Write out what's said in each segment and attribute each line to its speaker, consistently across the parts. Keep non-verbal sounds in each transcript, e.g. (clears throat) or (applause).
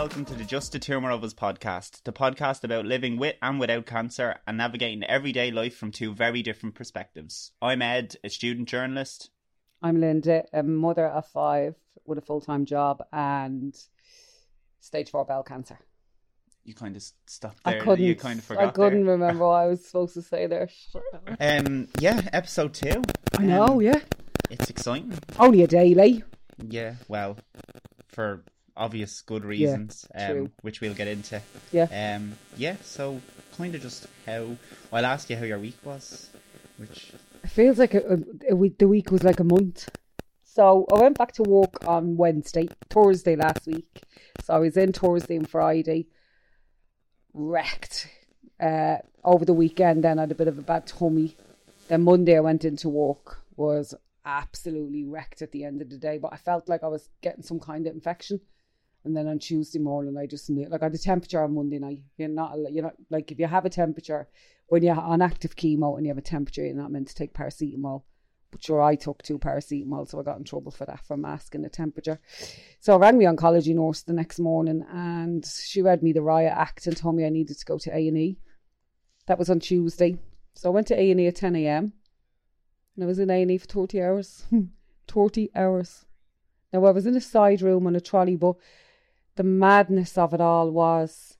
Speaker 1: welcome to the Just a Tumour of Us podcast, the podcast about living with and without cancer and navigating everyday life from two very different perspectives. I'm Ed, a student journalist.
Speaker 2: I'm Linda, a mother of five with a full time job and stage four bowel cancer.
Speaker 1: You kind of stopped
Speaker 2: I
Speaker 1: there.
Speaker 2: couldn't.
Speaker 1: You kind of forgot.
Speaker 2: I couldn't
Speaker 1: there.
Speaker 2: remember what I was supposed to say there. (laughs)
Speaker 1: Um, yeah, episode two.
Speaker 2: I know,
Speaker 1: Um,
Speaker 2: yeah.
Speaker 1: It's exciting.
Speaker 2: Only a daily.
Speaker 1: Yeah, well, for obvious good reasons, um, which we'll get into.
Speaker 2: Yeah.
Speaker 1: Um, yeah. So, kind of just how I'll ask you how your week was, which
Speaker 2: It feels like a, a, a week, the week was like a month. So I went back to work on Wednesday, Thursday last week. So I was in Thursday and Friday, wrecked. Uh, over the weekend, then I had a bit of a bad tummy. Then Monday I went into work, was absolutely wrecked at the end of the day, but I felt like I was getting some kind of infection. And then on Tuesday morning, I just knew, like I had a temperature on Monday night. You're not, you're not like if you have a temperature when you're on active chemo and you have a temperature, you're not meant to take paracetamol. But sure, I took two paracetamol, so I got in trouble for that for masking the temperature. So I rang my oncology nurse the next morning, and she read me the Riot Act and told me I needed to go to A and E. That was on Tuesday, so I went to A and E at ten a.m. and I was in A and E for thirty hours. (laughs) thirty hours. Now I was in a side room on a trolley, but the madness of it all was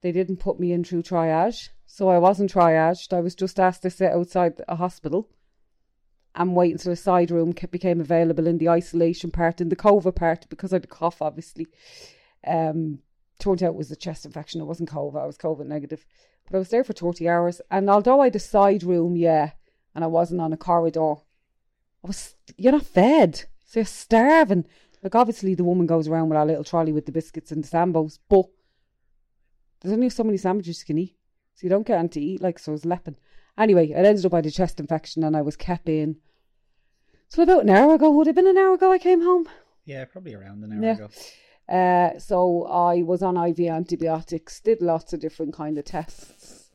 Speaker 2: they didn't put me in through triage, so I wasn't triaged. I was just asked to sit outside a hospital and wait until a side room became available in the isolation part, in the COVID part, because I had a cough, obviously. Um, turned out it was a chest infection. It wasn't COVID. I was COVID negative. But I was there for 30 hours. And although I had a side room, yeah, and I wasn't on a corridor, I was, you're not fed. So you're starving. Like, obviously, the woman goes around with our little trolley with the biscuits and the sambos, but there's only so many sandwiches you can eat. So you don't get on to eat, like, so I was lepping. Anyway, it ended up I had a chest infection and I was kept in. So about an hour ago, would it have been an hour ago I came home?
Speaker 1: yeah, probably around an hour
Speaker 2: Yeah.
Speaker 1: ago.
Speaker 2: Uh, so I was on IV antibiotics, did lots of different kind of tests.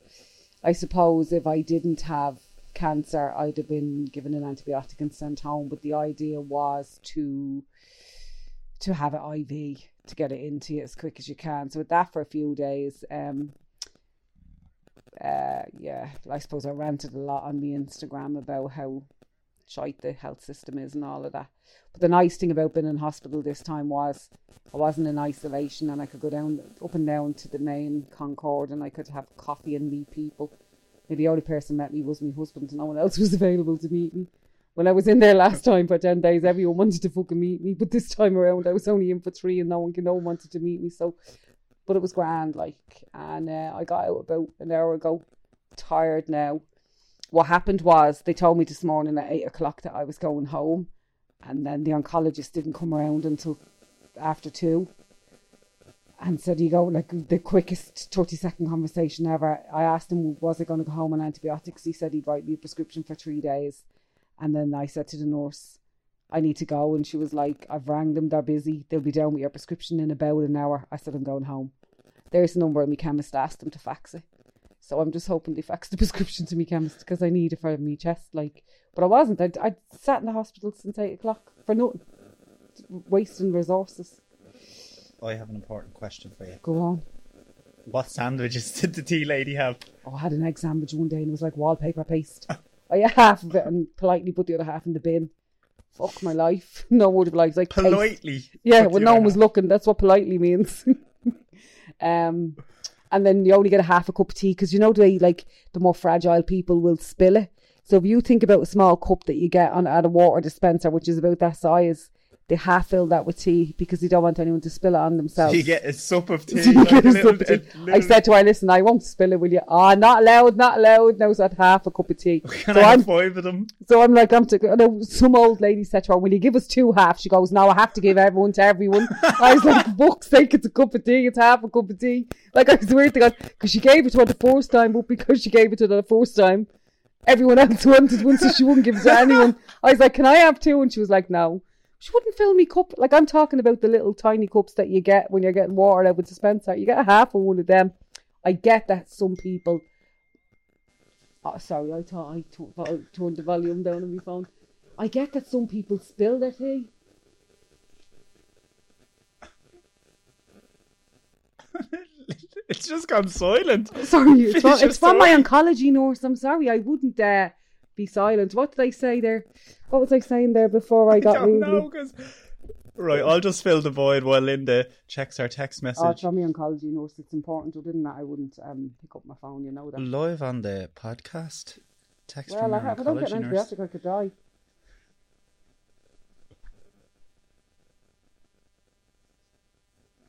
Speaker 2: I suppose if I didn't have cancer, I'd have been given an antibiotic and sent home. But the idea was to to have it IV to get it into you as quick as you can. So with that for a few days, um, uh, yeah, I suppose I ranted a lot on the Instagram about how shite the health system is and all of that. But the nice thing about being in hospital this time was I wasn't in isolation and I could go down up and down to the main Concord and I could have coffee and meet people. The only person met me was my husband, and no one else was (laughs) available to meet me. When I was in there last time for ten days, everyone wanted to fucking meet me, but this time around I was only in for three and no one no one wanted to meet me. So but it was grand, like and uh, I got out about an hour ago, tired now. What happened was they told me this morning at eight o'clock that I was going home and then the oncologist didn't come around until after two and said you go like the quickest 30 second conversation ever i asked him was i going to go home on antibiotics he said he'd write me a prescription for three days and then i said to the nurse i need to go and she was like i've rang them they're busy they'll be down with your prescription in about an hour i said i'm going home there's the number and my chemist asked them to fax it so i'm just hoping they fax the (laughs) prescription to me chemist because i need it for me chest like but I wasn't. I I sat in the hospital since eight o'clock for nothing, wasting resources.
Speaker 1: I have an important question for you.
Speaker 2: Go on.
Speaker 1: What sandwiches (laughs) did the tea lady have?
Speaker 2: Oh, I had an egg sandwich one day and it was like wallpaper paste. (laughs) I ate half of it and politely put the other half in the bin. Fuck my life. (laughs) No word of life. Like.
Speaker 1: Politely.
Speaker 2: Yeah, when no one was looking. That's what politely means. (laughs) um, and then you only get a half a cup of tea because you know the like the more fragile people will spill it. So if you think about a small cup that you get on at a water dispenser, which is about that size, they half fill that with tea because they don't want anyone to spill it on themselves. (laughs)
Speaker 1: You get a sup (laughs) of tea. Like a
Speaker 2: a
Speaker 1: little-
Speaker 2: cup of tea.
Speaker 1: a
Speaker 2: I
Speaker 1: little-
Speaker 2: said to her, listen, I won't spill it, will you? Ah, not allowed, not allowed. No, so half a cup of tea. (laughs)
Speaker 1: Can
Speaker 2: so
Speaker 1: I
Speaker 2: I'm
Speaker 1: have five of them?
Speaker 2: so I'm like, I'm to, some old lady said to her, Will you give us two halves? She goes, No, I have to give everyone to everyone. I was like, Fuck's sake, it's a cup of tea, it's half a cup of tea. Like, I swear to God, because she gave it to her the first time, but because she gave it to her the first time, everyone else wanted one, so she wouldn't give it to anyone. I was like, Can I have two? And she was like, No. She wouldn't fill me cup. Like, I'm talking about the little tiny cups that you get when you're getting water out with dispenser. You get a half of one of them. I get that some people Oh, sorry, I thought I turned the volume down on my phone. I get that some people spill their tea. (laughs)
Speaker 1: It's just gone silent.
Speaker 2: Sorry, it's from, it's from my oncology nurse. I'm sorry, I wouldn't uh, be silent. What did I say there? What was I saying there before I (laughs)
Speaker 1: I
Speaker 2: got
Speaker 1: don't
Speaker 2: really?
Speaker 1: know, 'cause- Right, I'll just fill the void while Linda checks our text
Speaker 2: Oh,
Speaker 1: message.
Speaker 2: Oh, from my oncology nurse. It's important. Other than that, I wouldn't um, pick up my phone. You know that.
Speaker 1: Live on the podcast. Text
Speaker 2: Well,
Speaker 1: from
Speaker 2: I,
Speaker 1: our
Speaker 2: if I don't get
Speaker 1: oncology
Speaker 2: an
Speaker 1: nurse.
Speaker 2: antibiotic, I could die.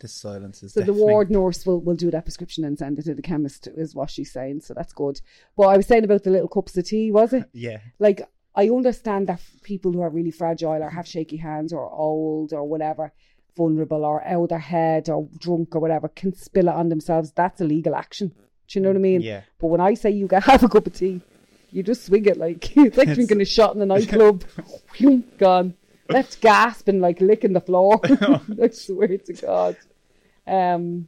Speaker 1: This silence is
Speaker 2: So the ward nurse will, will do that prescription and send it to the chemist, is what she's saying. So that's good. But I was saying about the little cups of tea, was it? (laughs)
Speaker 1: Yeah.
Speaker 2: Like, I understand that people who are really fragile or have shaky hands or old or whatever, vulnerable or out of their head or drunk or whatever, can spill it on themselves. That's a legal action. Do you know what I mean?
Speaker 1: Yeah.
Speaker 2: But when I say you can (laughs) have a cup of tea, you just swing it like (laughs) it's like
Speaker 1: It's-
Speaker 2: drinking a shot in the nightclub. Gone. Left gasping like licking the floor. I swear to God. Um,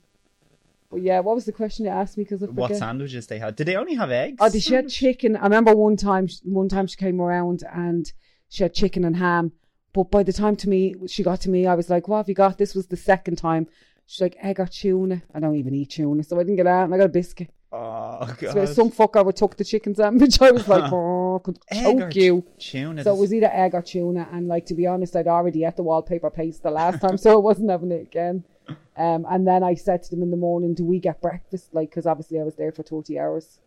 Speaker 2: but yeah, what was the question you asked me? Because
Speaker 1: What sandwiches they had? Did they only have eggs?
Speaker 2: Oh, did she had chicken? I remember one time. One time she came around and she had chicken and ham. But by the time to me, she got to me, I was like, "What have you got?" This was the second time. She's like, "Egg or tuna?" I don't even eat tuna, so I didn't get out. And I got a biscuit.
Speaker 1: Oh god.
Speaker 2: So some fucker would took the chicken sandwich. (laughs) I was like, "Oh, I could choke you."
Speaker 1: tuna.
Speaker 2: So it was either egg or tuna, and like to be honest, I'd already ate the wallpaper paste the last time, so I wasn't having it again. Um, and then I said to them in the morning, "Do we get breakfast?" Like, because obviously I was there for twenty hours,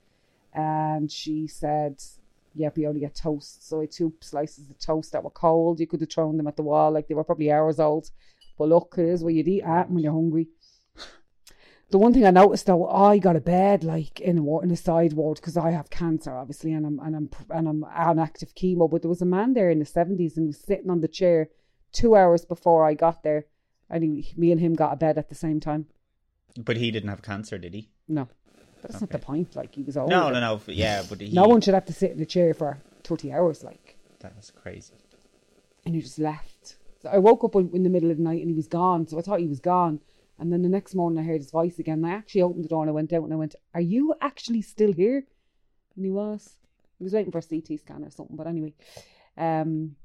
Speaker 2: and she said, "Yep, we only get toast." So I two slices of toast that were cold. You could have thrown them at the wall, like they were probably hours old. But look, it is what you'd eat at when you're hungry. The one thing I noticed though, I got a bed like in a in a side ward because I have cancer, obviously, and I'm and I'm and I'm on active chemo. But there was a man there in the seventies, and was sitting on the chair two hours before I got there, and he, me and him got a bed at the same time.
Speaker 1: But he didn't have cancer, did he?
Speaker 2: No, but that's not the point. Like he was old.
Speaker 1: No, no, no. Yeah, but he.
Speaker 2: No one should have to sit in a chair for thirty hours, like.
Speaker 1: That was crazy.
Speaker 2: and he just left. So I woke up in in the middle of the night and he was gone. So I thought he was gone. And then the next morning I heard his voice again. And I actually opened the door and I went out and I went, Are you actually still here? And he was. He was waiting for a CT scan or something. But anyway, um,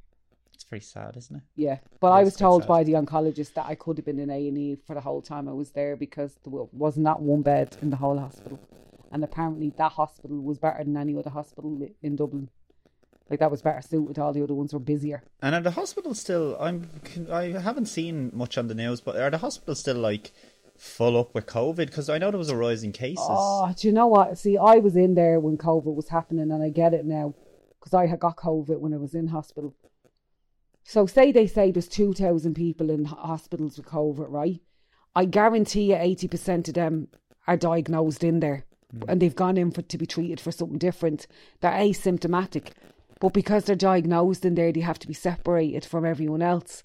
Speaker 1: It's very sad, isn't it?
Speaker 2: yeah. But I was told
Speaker 1: sad.
Speaker 2: by the oncologist that I could have been in A and E for the whole time I was there because there was not one bed in the whole hospital, and apparently that hospital was better than any other hospital in Dublin. Like that was better suited. All the other ones were busier.
Speaker 1: And are the hospitals still? I'm. I haven't seen much on the news, but are the hospitals still like full up with COVID? Because I know there was a rise in cases.
Speaker 2: Oh, do you know what? See, I was in there when COVID was happening, and I get it now because I had got COVID when I was in hospital. So, say they say there's 2,000 people in hospitals with COVID, right? I guarantee you 80% of them are diagnosed in there hmm. and they've gone in for to be treated for something different. They're asymptomatic, but because they're diagnosed in there, they have to be separated from everyone else.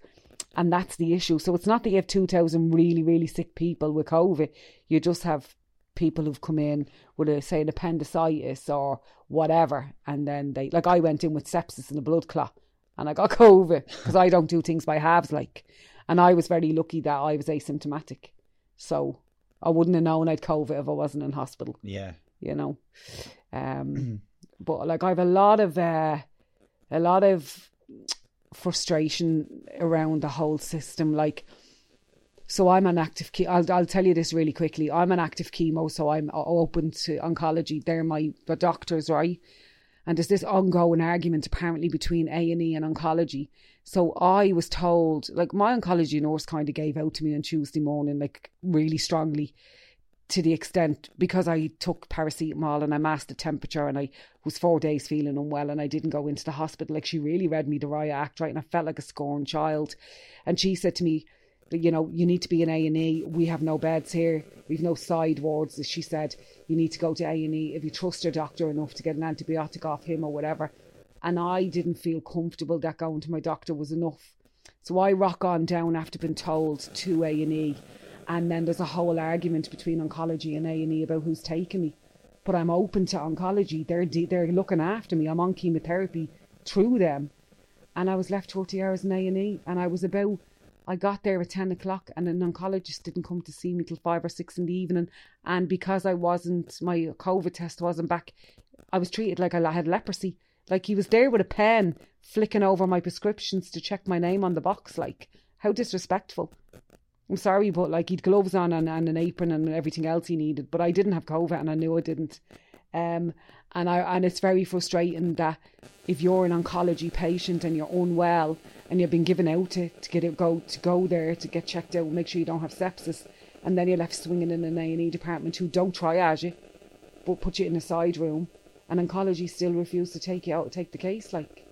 Speaker 2: And that's the issue. So it's not that you have 2,000 really, really sick people with COVID. You just have people who've come in with, a, say, an appendicitis or whatever. And then they, like, I went in with sepsis and a blood clot and I got (laughs) COVID because I don't do things by halves, like. And I was very lucky that I was asymptomatic. So I wouldn't have known I'd COVID if I wasn't in hospital
Speaker 1: Yeah.
Speaker 2: you know. Um, (clears throat) but like I've a lot of uh, a lot of frustration around the whole system. Like, so I'm an active. Ke- I'll I'll tell you this really quickly. I'm an active chemo, so I'm open to oncology. They're my the doctors, right? And there's this ongoing argument apparently between A and E and oncology. So I was told, like my oncology nurse kind of gave out to me on Tuesday morning, like really strongly, to the extent because I took paracetamol and I masked the temperature and I was four days feeling unwell and I didn't go into the hospital. Like she really read me the riot act, right? And I felt like a scorned child. And she said to me, you know, you need to be in A and E. We have no beds here. We've no side wards. As she said, you need to go to A and E if you trust your doctor enough to get an antibiotic off him or whatever. And I didn't feel comfortable that going to my doctor was enough. So I rock on down after being told to A and E, and then there's a whole argument between oncology and A and E about who's taking me. But I'm open to oncology. They're they're looking after me. I'm on chemotherapy through them, and I was left 40 hours in A and E, and I was about. I got there at 10 o'clock and an oncologist didn't come to see me till 5 or 6 in the evening. And because I wasn't, my COVID test wasn't back, I was treated like I had leprosy. Like he was there with a pen flicking over my prescriptions to check my name on the box. Like, how disrespectful. I'm sorry, but like he'd gloves on and, and an apron and everything else he needed, but I didn't have COVID and I knew I didn't. Um, and I and it's very frustrating that if you're an oncology patient and you're unwell and you've been given out to, to get it go to go there to get checked out, make sure you don't have sepsis, and then you're left swinging in an A and E department who don't triage you, but put you in a side room, and oncology still refuse to take you out, take the case. Like,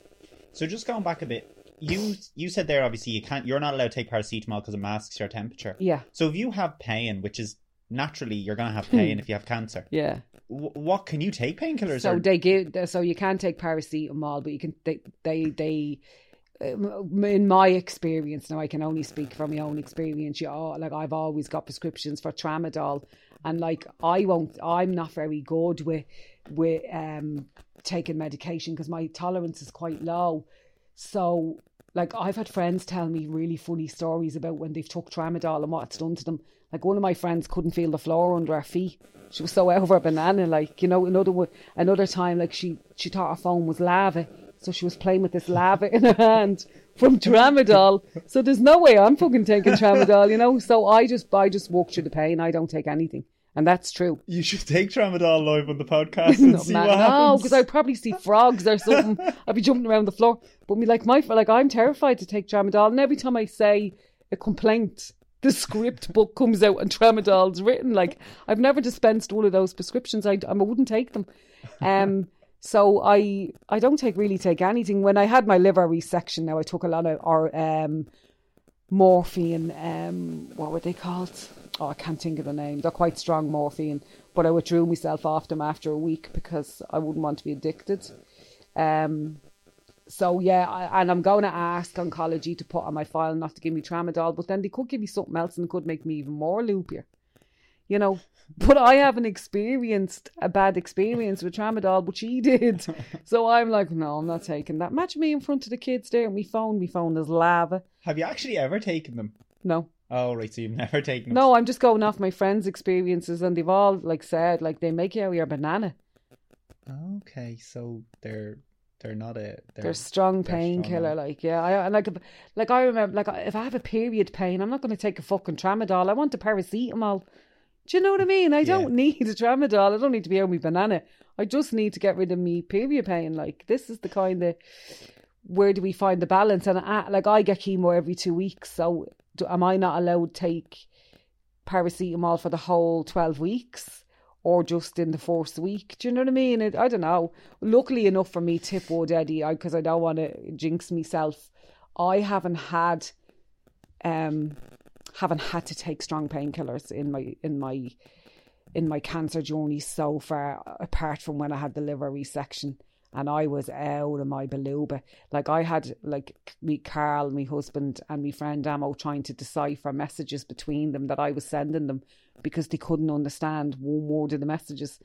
Speaker 1: So just going back a bit, you you said there obviously you can't you're not allowed to take paracetamol because it masks your temperature.
Speaker 2: yeah,
Speaker 1: So if you have pain, which is naturally you're gonna have pain (laughs) if you have cancer,
Speaker 2: yeah.
Speaker 1: w- what can you take painkillers?
Speaker 2: So
Speaker 1: or-
Speaker 2: they give so you can't take paracetamol, but you can they they they. Um, In my experience, now I can only speak from my own experience. You all, like I've always got prescriptions for tramadol, and like I won't. I'm not very good with with um taking medication because my tolerance is quite low. So like I've had friends tell me really funny stories about when they've took tramadol and what it's done to them. Like one of my friends couldn't feel the floor under her feet. She was so (laughs) of her banana. Like you know, another another time, like she she thought her phone was lava, so she was playing with this lava in her hand from tramadol. So there's no way I'm fucking taking tramadol, you know. So I just I just walk through the pain. I don't take anything, and that's true.
Speaker 1: you should take tramadol live on the (laughs) podcast and
Speaker 2: No,
Speaker 1: see
Speaker 2: man,
Speaker 1: what
Speaker 2: no, because I'd probably see frogs or something. I'd be jumping around the floor. But me, like my, like I'm terrified to take tramadol, and every time I say a complaint, the script book comes out and tramadol's written. Like I've never dispensed one of those prescriptions. I, I wouldn't take them. Um, so I, I don't take really take anything. When I had my liver resection, now I took a lot of or um, morphine. Um, what were they called? Oh, I can't think of the name. They're quite strong morphine, but I withdrew myself off them after a week because I wouldn't want to be addicted. Um, so yeah, I, and I'm going to ask oncology to put on my file not to give me tramadol, but then they could give me something else and could make me even more loopier, you know. But I haven't experienced a bad experience with tramadol, but she did. (laughs) So I'm like, no, I'm not taking that. Imagine me in front of the kids there, and my phone, my phone is lava.
Speaker 1: Have you actually ever taken them?
Speaker 2: No,
Speaker 1: Oh right, so you've never taken them.
Speaker 2: no, I'm just going off my friends' experiences, and they've all like said like they make you out your banana.
Speaker 1: Okay, so they're they're not a they're,
Speaker 2: They're strong painkiller, like yeah. I and like like I remember, like if I have a period pain, I'm not going to take a fucking tramadol. I want a paracetamol. Do you know what I mean? I don't need a tramadol. I don't need to be on my banana. I just need to get rid of me period pain. Like this is the kind of where do we find the balance? And I, like I get chemo every two weeks, so do, am I not allowed to take paracetamol for the whole twelve weeks? Or just in the first week, do you know what I mean? It, I don't know. Luckily enough for me, tip wood Eddie, because I, don't want to jinx myself. I haven't had, um, haven't had to take strong painkillers in my in my in my cancer journey so far, apart from when I had the liver resection and I was out of my beluga. Like I had like me Carl, my husband, and my friend Amo trying to decipher messages between them that I was sending them because they couldn't understand one word of the messages.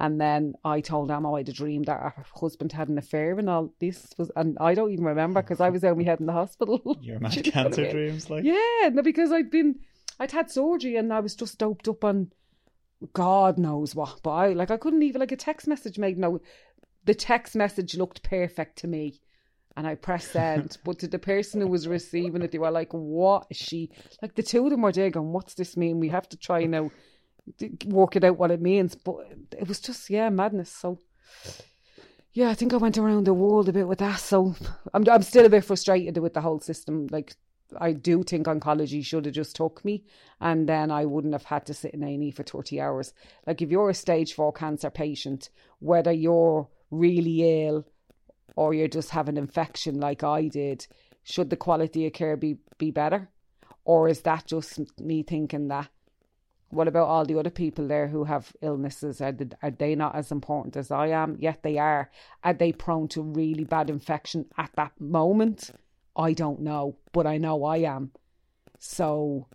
Speaker 2: And then I told Amo I had a dream that her husband had an affair and all this was, and I don't even remember because I was only head in the hospital. (laughs)
Speaker 1: Your (laughs) mad
Speaker 2: Do you I
Speaker 1: cancer
Speaker 2: mean?
Speaker 1: dreams, like
Speaker 2: Yeah, no, because I'd been, I'd had surgery and I was just doped up on God knows what. But I, like, I couldn't even, like, a text message made no, the text message looked perfect to me. And I pressed (laughs) send. but to the person who was receiving it, they were like, what is she? Like, the two of them were there going, what's this mean? We have to try now, d- work it out what it means. But it was just, yeah, madness. So. Yeah, I think I went around the world a bit with that. So I'm I'm still a bit frustrated with the whole system. Like I do think oncology should have just took me, and then I wouldn't have had to sit in A and E for thirty hours. Like if you're a stage four cancer patient, whether you're really ill or you're just have an infection like I did, should the quality of care be be better, or is that just me thinking that? What about all the other people there who have illnesses? Are, the, are they not as important as I am? Yet they are. Are they prone to really bad infection at that moment? I don't know, but I know I am. So,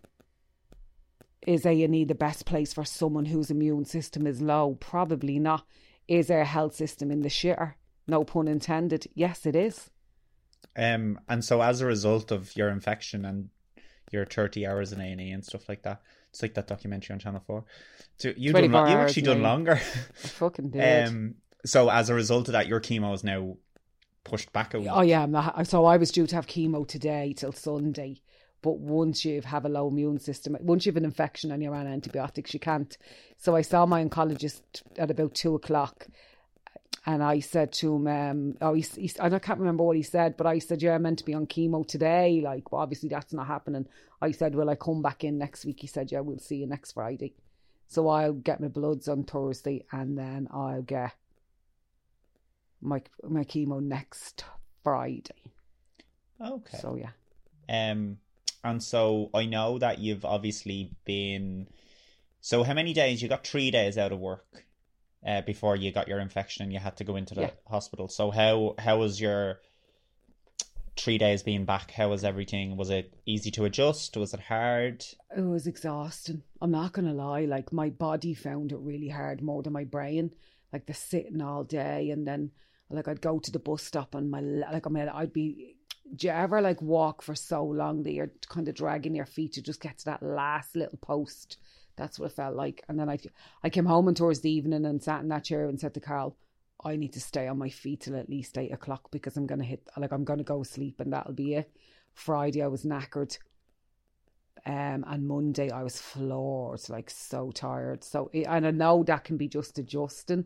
Speaker 2: is A and E the best place for someone whose immune system is low? Probably not. Is our health system in the shitter? No pun intended. Yes, it is.
Speaker 1: Um, and so as a result of your infection and your thirty hours in A and E and stuff like that, it's like that documentary on Channel Four. So you done lo- you
Speaker 2: hours
Speaker 1: actually done longer.
Speaker 2: I fucking (laughs) did.
Speaker 1: um, so as a result of that, your chemo is now pushed back a week.
Speaker 2: Oh yeah, not, so I was due to have chemo today till Sunday, But once you have a low immune system, once you have an infection and you're on antibiotics, you can't. So I saw my oncologist at about two o'clock, and I said to him, um, "Oh, he's, he's, I can't remember what he said, but I said, yeah, I'm meant to be on chemo today. Like, well, obviously that's not happening. I said, will I come back in next week? He said, yeah, we'll see you next Friday. So I'll get my bloods on Thursday, and then I'll get my my chemo next Friday.
Speaker 1: Okay.
Speaker 2: So yeah.
Speaker 1: Um, and so I know that you've obviously been. So how many days? You got three days out of work, uh, before you got your infection and you had to go into the
Speaker 2: Yeah.
Speaker 1: hospital. So how how was your three days being back? How was everything? Was it easy to adjust? Was it hard?
Speaker 2: It was exhausting. I'm not gonna lie. Like my body found it really hard more than my brain. Like the sitting all day, and then like I'd go to the bus stop and my like I mean I'd be. Do you ever like walk for so long that you're kind of dragging your feet to just get to that last little post? That's what it felt like. And then I, I came home and towards the evening and sat in that chair and said to Carl, I need to stay on my feet till at least eight o'clock because I'm gonna hit like I'm gonna go sleep and that'll be it. Friday I was knackered. Um, and Monday I was floored, like so tired. So, it, and I know that can be just adjusting,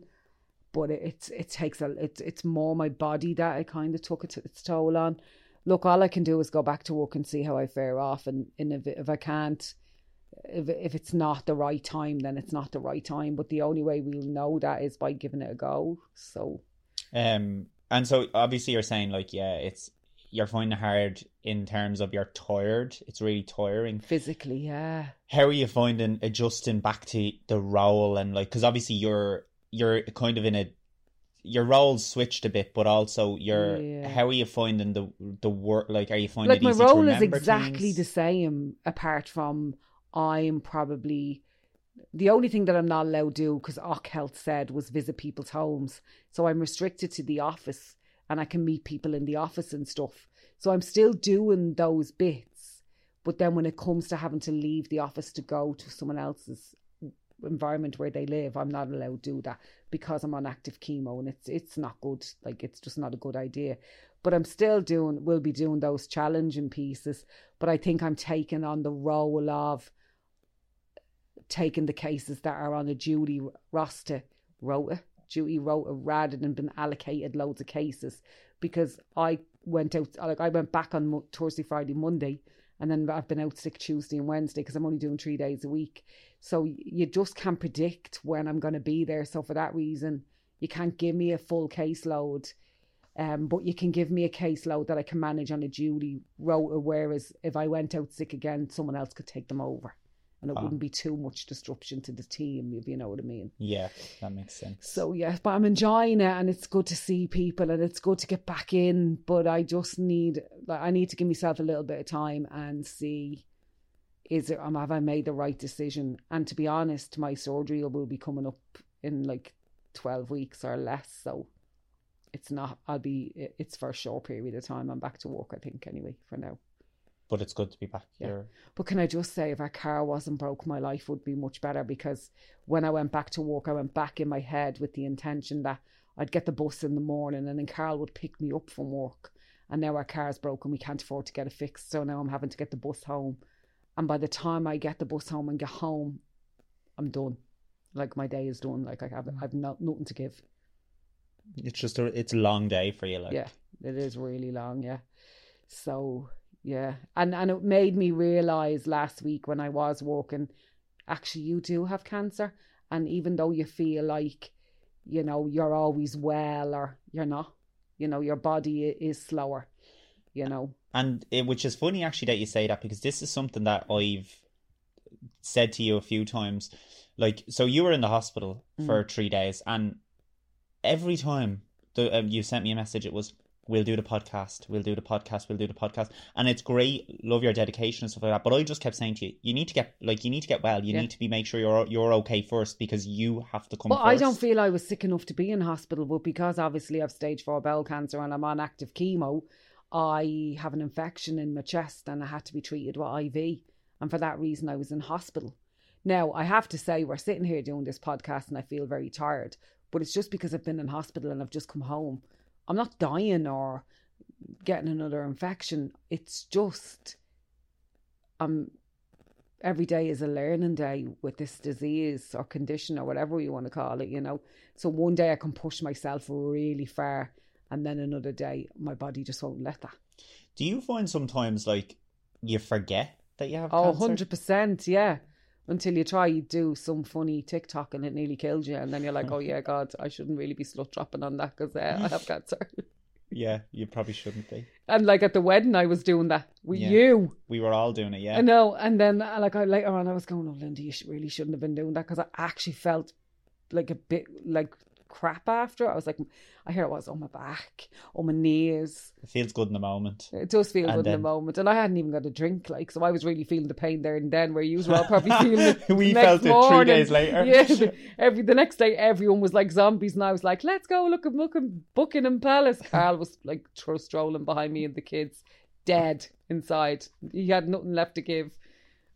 Speaker 2: but it, it's it takes a it's it's more my body that it kind of took it its toll on. Look, all I can do is go back to work and see how I fare off, and, and if if I can't, if if it's not the right time, then it's not the right time. But the only way we'll know that is by giving it a go. So
Speaker 1: Um, and so obviously you're saying like yeah, it's you're finding it hard in terms of you're tired. It's really tiring.
Speaker 2: physically, yeah.
Speaker 1: How are you finding adjusting back to the role and like because obviously you're you're kind of in a your roles switched a bit, but also you're
Speaker 2: Yeah.
Speaker 1: how are you finding the the work? Like, are you finding
Speaker 2: like my role is exactly
Speaker 1: things?
Speaker 2: the same apart from i'm probably the only thing that i'm not allowed to do because oc health said was visit people's homes. So i'm restricted to the office and i can meet people in the office and stuff. So i'm still doing those bits but then when it comes to having to leave the office to go to someone else's environment where they live i'm not allowed to do that because i'm on active chemo and it's it's not good. Like it's just not a good idea. But I'm still doing, will be doing those challenging pieces. But I think I'm taking on the role of taking the cases that are on a duty roster, rota, duty rota, rather than been allocated loads of cases. Because I went out, like I went back on Thursday, Friday, Monday, and then I've been out sick Tuesday and Wednesday because I'm only doing three days a week. So you just can't predict when I'm going to be there. So for that reason, you can't give me a full caseload. Um, but you can give me a caseload that I can manage on a duty rota, whereas if I went out sick again, someone else could take them over. And it
Speaker 1: Ah.
Speaker 2: wouldn't be too much disruption to the team, if you know what I mean.
Speaker 1: Yeah, that makes sense.
Speaker 2: So yeah, but I'm enjoying it and it's good to see people and it's good to get back in. But I just need like I need to give myself a little bit of time and see is it um, have I made the right decision? And to be honest, my surgery will be coming up in like twelve weeks or less. So it's not I'll be it's for a short period of time. I'm back to work, I think, anyway, for now.
Speaker 1: But it's good to be back
Speaker 2: Yeah.
Speaker 1: here.
Speaker 2: But can I just say, if our car wasn't broke, my life would be much better because when I went back to work, I went back in my head with the intention that I'd get the bus in the morning and then Carl would pick me up from work. And now our car car's broken, we can't afford to get it fixed. So now I'm having to get the bus home. And by the time I get the bus home and get home, I'm done. Like my day is done. Like I have, I've no, nothing to give.
Speaker 1: It's just a it's a long day for you. Like,
Speaker 2: Yeah, it is really long. Yeah. So yeah, and and it made me realize last week when I was walking, actually you do have cancer, and even though you feel like, you know, you're always well or you're not, you know, your body is slower, you know.
Speaker 1: And it, which is funny actually that you say that because this is something that I've said to you a few times. Like, so you were in the hospital for three days, and every time the, um, you sent me a message, it was, "We'll do the podcast. We'll do the podcast. We'll do the podcast." And it's great, love your dedication and stuff like that. But I just kept saying to you, you need to get like you need to get well. You
Speaker 2: Yeah.
Speaker 1: need to be make sure you're you're okay first because you have to come.
Speaker 2: Well,
Speaker 1: first.
Speaker 2: I don't feel I was sick enough to be in hospital, but because obviously I've stage four bowel cancer and I'm on active chemo, I have an infection in my chest and I had to be treated with IV. And for that reason, I was in hospital. Now, I have to say, we're sitting here doing this podcast and I feel very tired, but it's just because I've been in hospital and I've just come home. I'm not dying or getting another infection. It's just I'm every day is a learning day with this disease or condition or whatever you want to call it, you know. So one day I can push myself really far, and then another day my body just won't let that.
Speaker 1: Do you find sometimes like you forget that you have
Speaker 2: Oh,
Speaker 1: cancer?
Speaker 2: 100%, yeah. Until you try, you do some funny TikTok and it nearly kills you. And then you're like, (laughs) oh, yeah, God, I shouldn't really be slut dropping on that because uh, I have (laughs) cancer.
Speaker 1: Yeah, you probably shouldn't be.
Speaker 2: and like at the wedding, I was doing that with
Speaker 1: Yeah.
Speaker 2: you.
Speaker 1: We were all doing it, yeah.
Speaker 2: I know. And then, uh, like, I later on, I was going, oh, Linda, you really shouldn't have been doing that because I actually felt like a bit like crap after. I was like, I hear it was on my back, on my knees.
Speaker 1: It feels good in the moment.
Speaker 2: It does feel
Speaker 1: And
Speaker 2: good in the moment. And I hadn't even got a drink, like, so I was really feeling the pain there and then, where you were all probably (laughs) feeling it. the
Speaker 1: We
Speaker 2: next
Speaker 1: felt it three
Speaker 2: morning.
Speaker 1: days later.
Speaker 2: Yeah, the, every the next day, everyone was like zombies, and I was like, "Let's go look at look Buckingham Palace." Carl was like tr- strolling behind me, and the kids dead inside. He had nothing left to give.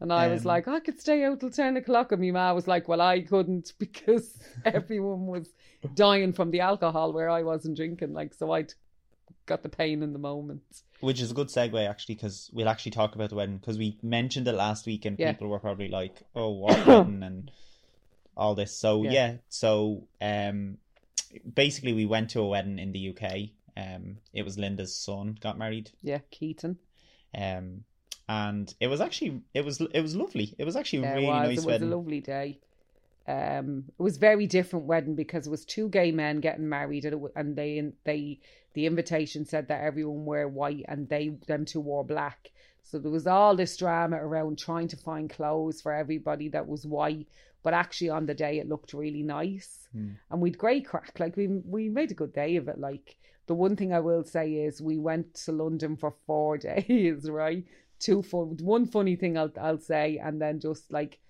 Speaker 2: And I was
Speaker 1: Um,
Speaker 2: like, I could stay out till 10 o'clock. And my ma was like, Well, I couldn't (laughs) because (laughs) everyone was dying from the alcohol where I wasn't drinking. Like, so I'd got the pain in the moment.
Speaker 1: Which is a good segue, actually, because we'll actually talk about the wedding. Because we mentioned it last week, and
Speaker 2: Yeah.
Speaker 1: people were probably like, "Oh, (coughs) what wedding?" and all this. So
Speaker 2: Yeah.
Speaker 1: yeah, so um, basically, we went to a wedding in the UK. Um, it was Linda's son got married.
Speaker 2: Yeah, Keaton.
Speaker 1: Um, and it was actually it was it was lovely. It was actually a
Speaker 2: Yeah,
Speaker 1: really
Speaker 2: was.
Speaker 1: nice
Speaker 2: it was
Speaker 1: wedding.
Speaker 2: a lovely day. Um, it was very different wedding because it was two gay men getting married, and, it, and they they the invitation said that everyone wear white, and they them two wore black. So there was all this drama around trying to find clothes for everybody that was white, but actually on the day it looked really nice,
Speaker 1: Hmm.
Speaker 2: and we'd great crack. Like we we made a good day of it. Like the one thing I will say is we went to London for four (laughs) days, right? Two fun, one funny thing I'll I'll say, and then just like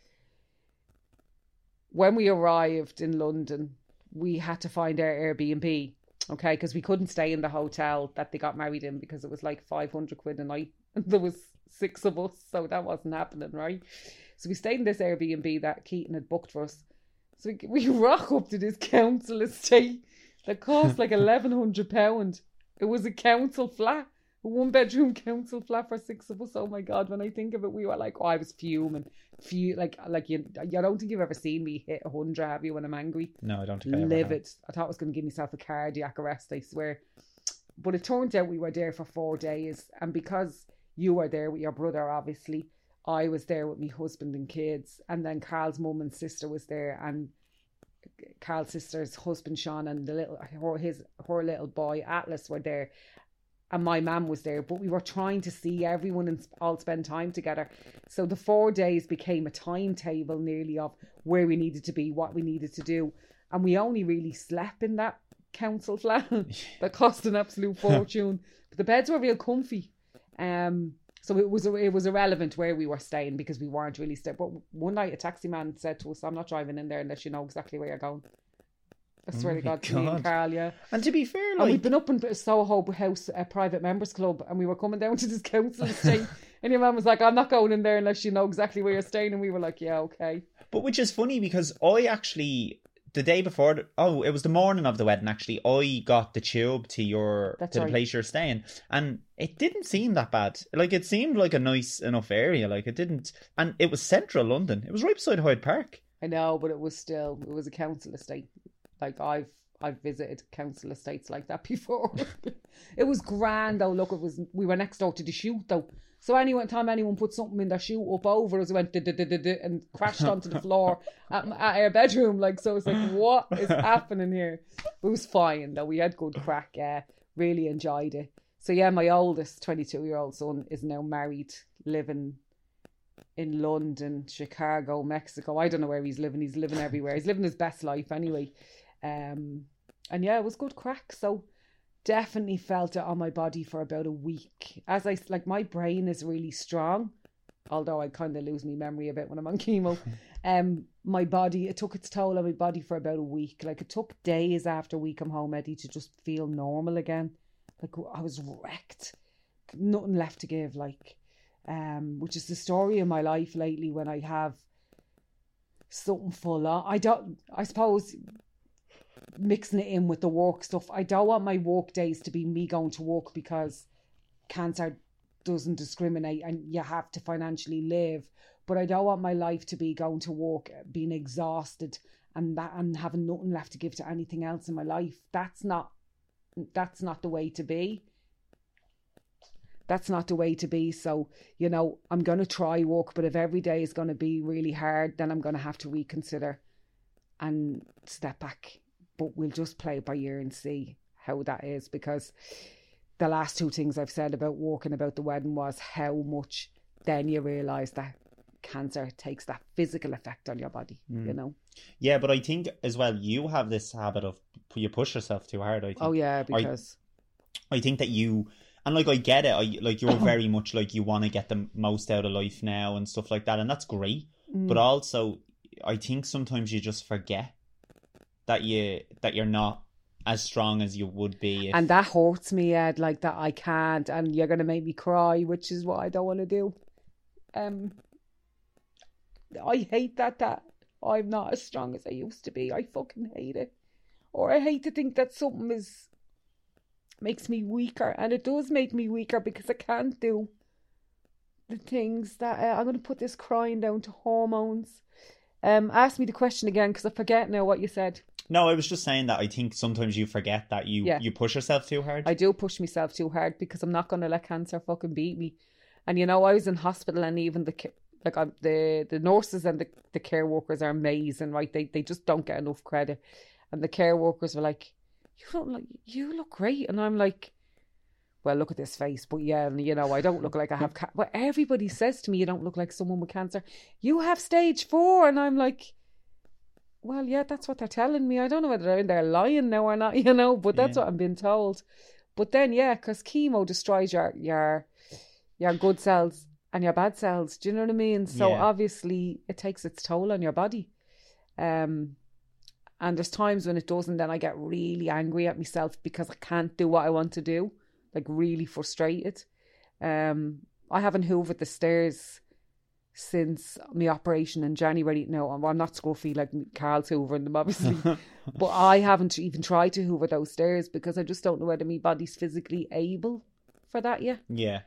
Speaker 2: when we arrived in London, we had to find our Airbnb, okay, because we couldn't stay in the hotel that they got married in because it was like five hundred quid a night. And (laughs) there was six of us, so that wasn't happening, right? So we stayed in this Airbnb that Keaton had booked for us. So we, we (laughs) rock up to this council estate that cost like (laughs) eleven hundred pound. It was a council flat, one bedroom (laughs) council flat for six of us. Oh my god! When I think of it, we were like, oh, I was fuming, few like like you. I don't think you've ever seen me hit a hundred, have you? When I'm angry,
Speaker 1: No, I don't think I
Speaker 2: livid. I thought I was going to give myself a cardiac arrest. I swear. But it turned out we were there for four days, and because you were there with your brother, obviously, I was there with my husband and kids, and then Carl's mum and sister was there, and Carl's sister's husband Sean and the little her his her little boy Atlas were there, and my mum was there. But we were trying to see everyone and all spend time together. So the four days became a timetable nearly of where we needed to be, what we needed to do, and we only really slept in that council flat (laughs) that cost an absolute (laughs) fortune. but the beds were real comfy. Um, so it was it was irrelevant where we were staying because we weren't really staying. But one night a taxi man said to us, "I'm not driving in there unless you know exactly where you're going." I swear
Speaker 1: Oh
Speaker 2: to
Speaker 1: my
Speaker 2: God, me and Carl, yeah.
Speaker 1: And to be fair, like
Speaker 2: we'd been up in Soho House, a private members club, and we were coming down to this council estate. and your mum was like, "I'm not going in there unless you know exactly where you're staying." And we were like, "Yeah, okay."
Speaker 1: But which is funny because I actually the day before the, oh it was the morning of the wedding actually I got the tube to your
Speaker 2: That's
Speaker 1: to the place you're staying and it didn't seem that bad like it seemed like a nice enough area like it didn't and it was central London it was right beside Hyde Park
Speaker 2: I know, but it was still it was a council estate. Like I've I've visited council estates like that (laughs) before. it was grand though. Look, it was we were next door to the chute though. So anyone time anyone put something in their shoe up over us, it went and crashed onto the floor (laughs) at, at our bedroom. Like so, it's like what is happening here? It was fine though. We had good crack. Uh, really enjoyed it. So yeah, my oldest twenty two year old son is now married, living in London, Chicago, Mexico. I don't know where he's living. He's living everywhere. He's living his best life anyway. Um, and yeah, it was good crack. So definitely felt it on my body for about a week. As I like, my brain is really strong, although I kind of lose my memory a bit when I'm on chemo. (laughs) Um, my body it took its toll on my body for about a week. Like it took days after we come home, Eddie, to just feel normal again. Like I was wrecked, nothing left to give. Like um, which is the story of my life lately when I have something full on. I don't, I suppose, mixing it in with the work stuff. I don't want my work days to be me going to work because cancer doesn't discriminate and you have to financially live. But I don't want my life to be going to work being exhausted and that and having nothing left to give to anything else in my life. That's not that's not the way to be. That's not the way to be. So, you know, I'm gonna try work, but if every day is gonna be really hard, then I'm gonna have to reconsider and step back. But we'll just play it by ear and see how that is because the last two things I've said about walking about the wedding was how much then you realise that cancer takes that physical effect on your body,
Speaker 1: Mm.
Speaker 2: you know.
Speaker 1: Yeah, but I think as well you have this habit of you push yourself too hard. I think.
Speaker 2: Oh yeah, because
Speaker 1: I think that you and like I get it. I like you're (coughs) very much like you want to get the most out of life now and stuff like that, and that's great.
Speaker 2: Mm.
Speaker 1: But also, I think sometimes you just forget that you that you're not as strong as you would be. If,
Speaker 2: and that hurts me, Ed, like that I can't and you're gonna make me cry, which is what I don't wanna do. Um I hate that that I'm not as strong as I used to be. I fucking hate it. Or I hate to think that something is makes me weaker and it does make me weaker because I can't do the things that uh, I'm going to put this crying down to hormones. Um, ask me the question again because I forget now what you said.
Speaker 1: No, I was just saying that I think sometimes you forget that you
Speaker 2: Yeah.
Speaker 1: you push yourself too hard.
Speaker 2: I do push myself too hard because I'm not going to let cancer fucking beat me. And you know, I was in hospital, and even the like I'm, the the nurses and the, the care workers are amazing, right? They they just don't get enough credit. And the care workers were like, "You don't like you look great," and I'm like. Well, look at this face, but yeah, and, you know, I don't look like I have. Ca- but everybody says to me, "You don't look like someone with cancer. You have stage four. and I'm like, well, yeah, that's what they're telling me. I don't know whether they're lying now or not, (laughs) you know, but that's
Speaker 1: Yeah.
Speaker 2: what I'm being told. But then, yeah, because chemo destroys your your your good cells and your bad cells. Do you know what I mean? So
Speaker 1: Yeah.
Speaker 2: obviously, it takes its toll on your body. Um, and there's times when it doesn't. Then I get really angry at myself because I can't do what I want to do. Like really frustrated. Um, I haven't hoovered the stairs since my operation in January. No, I'm, not scruffy like Carl's hoovering them, obviously. (laughs) but I haven't even tried to hoover those stairs because I just don't know whether my body's physically able for that yet.
Speaker 1: yeah,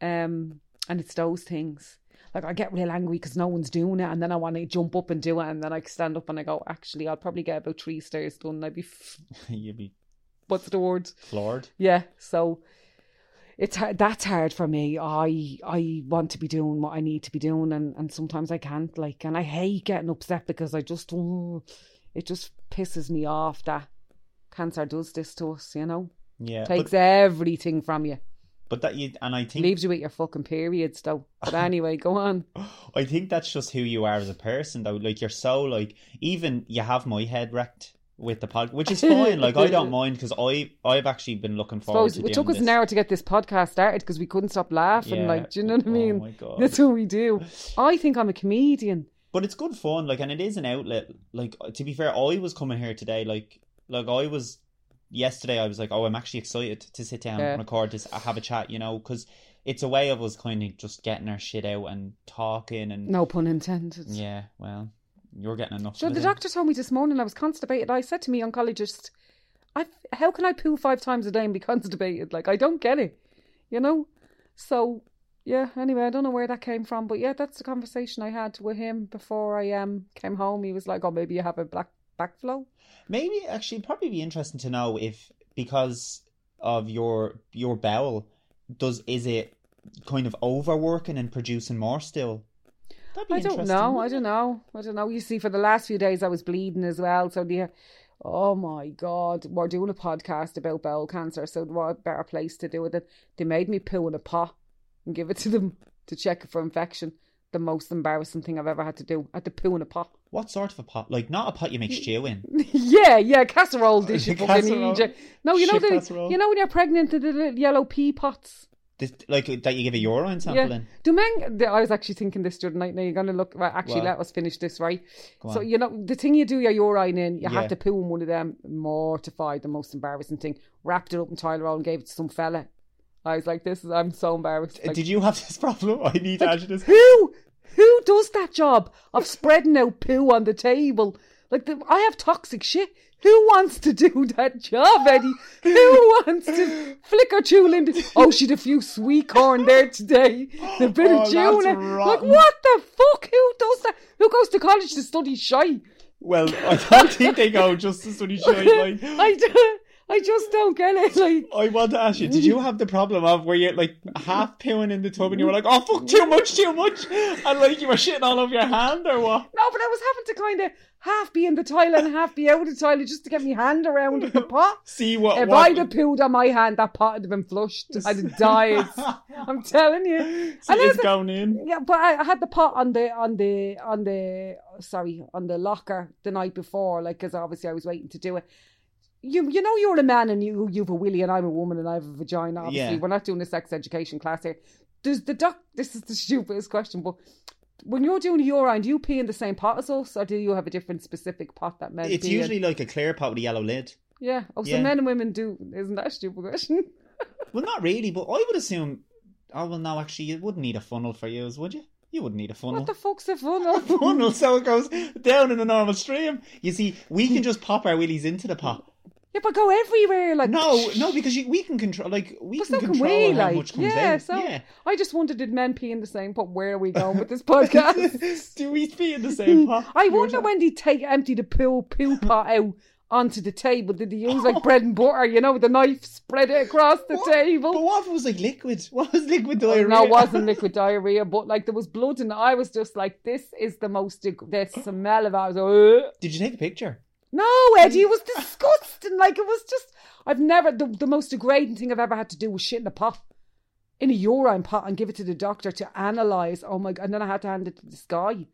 Speaker 2: Um, and it's those things. Like I get real angry because no one's doing it, and then I want to jump up and do it, and then I stand up and I go, actually, I'll probably get about three stairs done. I'd be, f- (laughs)
Speaker 1: you'd be
Speaker 2: what's the word?
Speaker 1: floored.
Speaker 2: Yeah, so it's hard, that's hard for me. I I want to be doing what I need to be doing, and, and sometimes I can't. Like, and I hate getting upset because I just oh, it just pisses me off that cancer does this to us. You know,
Speaker 1: Yeah,
Speaker 2: takes
Speaker 1: but,
Speaker 2: everything from you,
Speaker 1: but that you and I think
Speaker 2: leaves you with your fucking periods though. But (laughs) anyway, go on.
Speaker 1: I think that's just who you are as a person, though. Like you're so like even you have my head wrecked with the pod, which is fine. like I don't (laughs) mind because I I've actually been looking forward
Speaker 2: Suppose
Speaker 1: to
Speaker 2: it took us
Speaker 1: this.
Speaker 2: an hour to get this podcast started because we couldn't stop laughing.
Speaker 1: Yeah.
Speaker 2: Like, do you know what I mean?
Speaker 1: Oh my god!
Speaker 2: That's what we do. I think I'm a comedian.
Speaker 1: But it's good fun, like, and it is an outlet. Like to be fair, I was coming here today, like, like I was yesterday. I was like, oh, I'm actually excited to sit down
Speaker 2: Yeah.
Speaker 1: and record this, uh, have a chat, you know, because it's a way of us kind of just getting our shit out and talking and
Speaker 2: No pun intended.
Speaker 1: yeah. Well, you're getting enough.
Speaker 2: So the doctor told me this morning I was constipated. I said to me oncologist, I how can I poo five times a day and be (laughs) constipated? Like I don't get it, you know. So yeah. Anyway, I don't know where that came from, but yeah, that's the conversation I had with him before I um came home. He was like, "Oh, maybe you have a black backflow."
Speaker 1: Maybe actually, it'd probably be interesting to know if because of your your bowel, does is it kind of overworking and producing more still?
Speaker 2: I don't know. I don't know. I don't know. You see, for the last few days, I was bleeding as well. So the, oh my god, we're doing a podcast about bowel cancer. So what better place to do it? They made me poo in a pot and give it to them to check for infection. The most embarrassing thing I've ever had to do. I had to poo in a pot.
Speaker 1: What sort of a pot? Like not a pot you make stew in. (laughs)
Speaker 2: yeah, yeah, casserole dish. You (laughs) fucking
Speaker 1: Casserole.
Speaker 2: No, you know
Speaker 1: Shit
Speaker 2: the,
Speaker 1: casserole.
Speaker 2: you know when you're pregnant, the little yellow pee pots.
Speaker 1: This, like that you give a urine sample
Speaker 2: Yeah.
Speaker 1: in.
Speaker 2: Men? the- I was actually thinking this the other night. Now you're gonna look. Right, actually, let us finish this, right? So you know the thing you do your urine in, you
Speaker 1: Yeah.
Speaker 2: have to poo in one of them. Mortified, the most embarrassing thing. Wrapped it up in Tylenol and gave it to some fella. I was like, "This is." I'm so embarrassed. Uh, like,
Speaker 1: Did you have this (laughs) problem? I need to answer this.
Speaker 2: who who does that job of spreading out poo on the table? Like the, I have toxic shit. Who wants to do that job, Eddie? Who wants to flicker tune into? Oh, she'd a few sweet corn there today. The bit
Speaker 1: Oh,
Speaker 2: of tuna. Like what the fuck? Who does that? Who goes to college to study shy?
Speaker 1: Well, I don't think they go just to study shy. (laughs) Like,
Speaker 2: I do, I just don't get it. Like
Speaker 1: I want to ask you, did you have the problem of where you're like half pooing in the tub and you were like, oh fuck, too much, too much, and like you were shitting all over your hand or what?
Speaker 2: no, but I was having to kind of half be in the toilet and half be out of the toilet just to get my hand around the pot. (laughs)
Speaker 1: See what?
Speaker 2: If
Speaker 1: what
Speaker 2: I'd have pooed on my hand, that pot would have been flushed. I'd have died. (laughs) I'm telling you. And
Speaker 1: it's going in.
Speaker 2: Yeah, but I, I had the pot on the on the on the sorry on the locker the night before, like because obviously I was waiting to do it. You you know you're a man and you you've a willy and I'm a woman and I have a vagina. Obviously,
Speaker 1: Yeah.
Speaker 2: we're not doing a sex education class here. Does the doc? This is the (laughs) stupidest question, but when you're doing your urine, do you pee in the same pot as us, or do you have a different specific pot that men?
Speaker 1: It's
Speaker 2: pee in?
Speaker 1: usually like a clear pot with a yellow lid.
Speaker 2: yeah. Oh, so
Speaker 1: Yeah.
Speaker 2: men and women do. Isn't that a stupid question? (laughs)
Speaker 1: Well, not really, but I would assume. Oh well, no, actually, you wouldn't need a funnel for yours, would you? You wouldn't need a funnel.
Speaker 2: What the fuck's a (laughs) funnel?
Speaker 1: A funnel so it goes down in a normal stream. You see, we can just pop our willies into the pot.
Speaker 2: Yeah, but go everywhere like
Speaker 1: No, no, because you, we can control. Like we
Speaker 2: But
Speaker 1: can
Speaker 2: so can
Speaker 1: control
Speaker 2: we,
Speaker 1: how
Speaker 2: like,
Speaker 1: much comes
Speaker 2: yeah,
Speaker 1: out.
Speaker 2: so
Speaker 1: yeah.
Speaker 2: I just wondered, did men pee in the same pot? Where are we going with this (laughs) podcast?
Speaker 1: Do we pee in the same (laughs) pot?
Speaker 2: I
Speaker 1: You
Speaker 2: wonder when they take empty the poo poo pot out onto the table. Did they use like (laughs) bread and butter? You know, with the knife spread it across the
Speaker 1: What?
Speaker 2: table.
Speaker 1: But what if it was like liquid? What was liquid
Speaker 2: Oh,
Speaker 1: diarrhea?
Speaker 2: No, it wasn't liquid diarrhea, but like there was blood, and I was just like, "This is the most the smell of it." I was like, "Ugh."
Speaker 1: Did you take a picture?
Speaker 2: "No, Eddie, it was disgusting. Like it was just, I've never the, the most degrading thing I've ever had to do was shit in a pot, in a urine pot, and give it to the doctor to analyze. Oh my god! And then I had to hand it to this guy,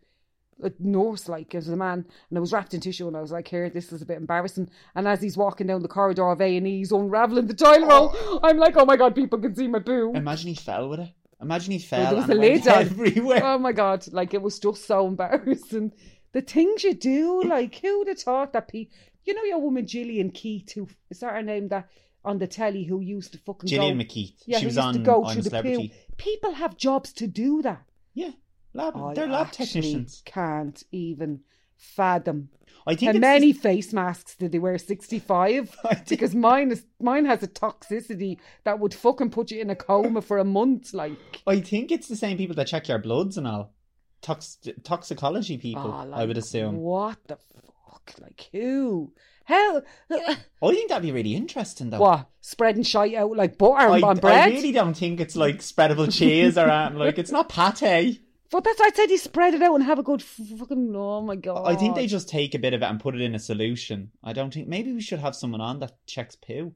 Speaker 2: a nurse, like as a man, and it was wrapped in tissue. And I was like, "Here, this is a bit embarrassing." And as he's walking down the corridor of A and E, he's unraveling the toilet roll. Oh. I'm like, "Oh my god, people can see my poo."
Speaker 1: Imagine he fell with it. Imagine he fell
Speaker 2: there was a lid (laughs)
Speaker 1: everywhere.
Speaker 2: Oh my god, like it was just so embarrassing. The things you do, like who'd have thought that people, you know your woman Gillian Keith who is that her name that on the telly who used to fucking
Speaker 1: Gillian
Speaker 2: go
Speaker 1: McKeith.
Speaker 2: yeah,
Speaker 1: she was
Speaker 2: used
Speaker 1: on
Speaker 2: to go through
Speaker 1: a
Speaker 2: the
Speaker 1: Celebrity.
Speaker 2: poo. People have jobs to do that.
Speaker 1: Yeah, lab.
Speaker 2: I
Speaker 1: they're lab technicians.
Speaker 2: Can't even fathom.
Speaker 1: I think
Speaker 2: How many face masks did they wear? Sixty five? (laughs) Because mine is mine has a toxicity that would fucking put you in a coma for a month. Like
Speaker 1: I think it's the same people that check your bloods and all. Tox- toxicology people,
Speaker 2: oh,
Speaker 1: I would assume.
Speaker 2: What the fuck? Like who? Hell, (laughs)
Speaker 1: I think that'd be really interesting, though.
Speaker 2: what spreading shite out like butter
Speaker 1: I,
Speaker 2: on bread?
Speaker 1: I really don't think it's like spreadable cheese or anything. Like it's not pate. (laughs)
Speaker 2: But that's why I said. You spread it out and have a good f- fucking. Oh my god!
Speaker 1: I think they just take a bit of it and put it in a solution. I don't think maybe we should have someone on that checks poo.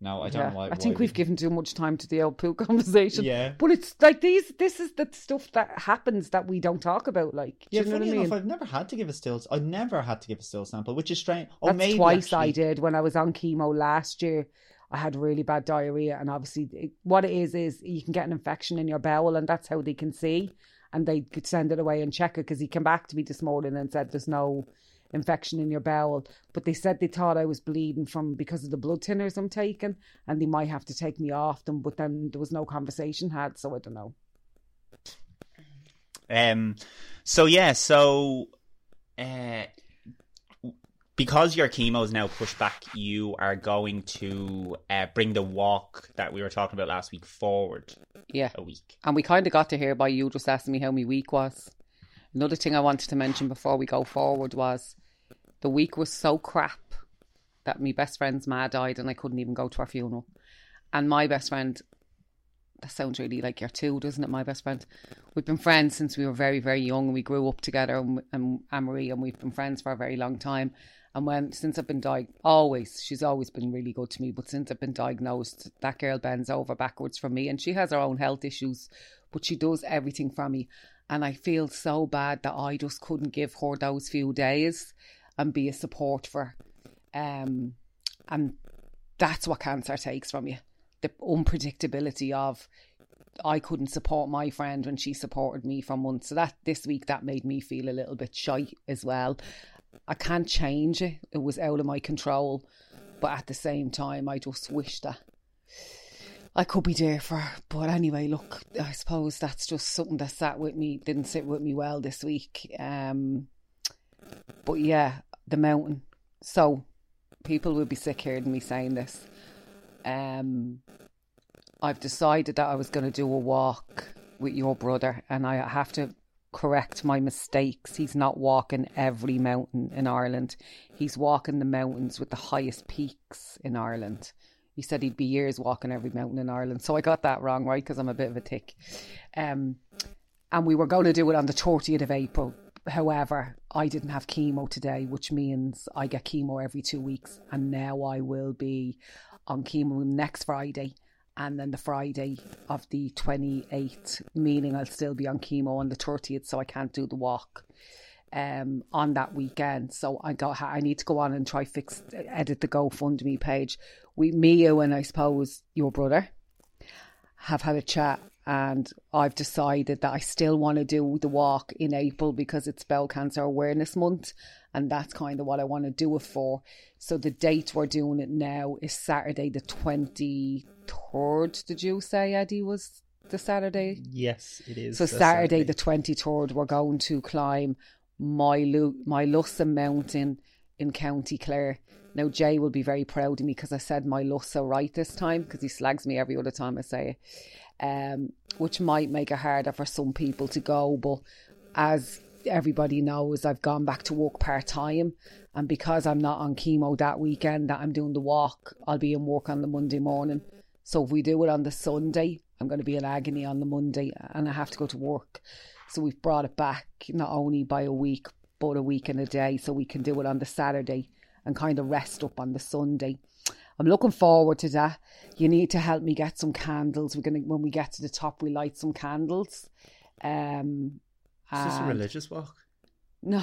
Speaker 1: No, I don't
Speaker 2: Yeah,
Speaker 1: know.
Speaker 2: I think we've given too much time to the old poo (laughs) conversation.
Speaker 1: Yeah.
Speaker 2: But it's like these. This is the stuff that happens that we don't talk about. Like, do
Speaker 1: Yeah,
Speaker 2: you know what
Speaker 1: funny
Speaker 2: I mean?
Speaker 1: enough, I've never had to give a stool. I've never had to give a stool sample, which is strange. Oh,
Speaker 2: That's
Speaker 1: maybe
Speaker 2: twice I did when I was on chemo last year. I had really bad diarrhea, and obviously, it, what it is is you can get an infection in your bowel, and that's how they can see. And they could send it away and check it because he came back to me this morning and said there's no infection in your bowel. But they said they thought I was bleeding from because of the blood thinners I'm taking, and they might have to take me off them. But then there was no conversation had, so I don't know.
Speaker 1: Um. So yeah. So, uh, because your chemo is now pushed back, you are going to uh, bring the walk that we were talking about last week forward
Speaker 2: Yeah.
Speaker 1: a week.
Speaker 2: And we kind of got to hear by you just asking me how my week was. Another thing I wanted to mention before we go forward was the week was so crap that my best friend's ma died and I couldn't even go to her funeral. And my best friend, that sounds really like your two, doesn't it? My best friend. We've been friends since we were very, very young and we grew up together and, and Anne-Marie and we've been friends for a very long time. And when since I've been diagnosed, always she's always been really good to me. But since I've been diagnosed, that girl bends over backwards for me, and she has her own health issues, but she does everything for me. And I feel so bad that I just couldn't give her those few days and be a support for. her. Um, and that's what cancer takes from you: the unpredictability of. I couldn't support my friend when she supported me for months. So that this week that made me feel a little bit shy as well. I can't change it. It was out of my control. But at the same time, I just wish that I could be there for. But anyway, look, I suppose that's just something that sat with me, didn't sit with me well this week. Um, but yeah, the mountain. So people will be sick hearing me saying this. Um, I've decided that I was going to do a walk with your brother, and I have to correct my mistakes. He's not walking every mountain in Ireland. He's walking the mountains with the highest peaks in Ireland. He said he'd be years walking every mountain in Ireland. So I got that wrong, right? Because I'm a bit of a tick. Um, and we were going to do it on the 30th of April. However, I didn't have chemo today, which means I get chemo every two weeks. And now I will be on chemo next Friday and then the Friday of the 28th, meaning I'll still be on chemo on the 30th, so I can't do the walk um, on that weekend. So I got I need to go on and try fix edit the GoFundMe page. We, me, you, and I suppose your brother have had a chat, and I've decided that I still want to do the walk in April because it's Bowel Cancer Awareness Month, and that's kind of what I want to do it for. So the date we're doing it now is Saturday the 23rd. Did you say, Eddie, was the Saturday?
Speaker 1: Yes, it is.
Speaker 2: So Saturday, Saturday, the 23rd, we're going to climb my, Lu- Moylussa Mountain in County Clare. Now, Jay will be very proud of me because I said Moylussa right this time because he slags me every other time I say it, um, which might make it harder for some people to go. But as everybody knows I've gone back to work part time, and because I'm not on chemo that weekend that I'm doing the walk, I'll be in work on the Monday morning. So if we do it on the Sunday, I'm going to be in agony on the Monday, and I have to go to work. So we've brought it back not only by a week, but a week and a day, so we can do it on the Saturday and kind of rest up on the Sunday. I'm looking forward to that. You need to help me get some candles. We're gonna when we get to the top, we light some candles. Um,
Speaker 1: is this a religious walk? (laughs)
Speaker 2: No.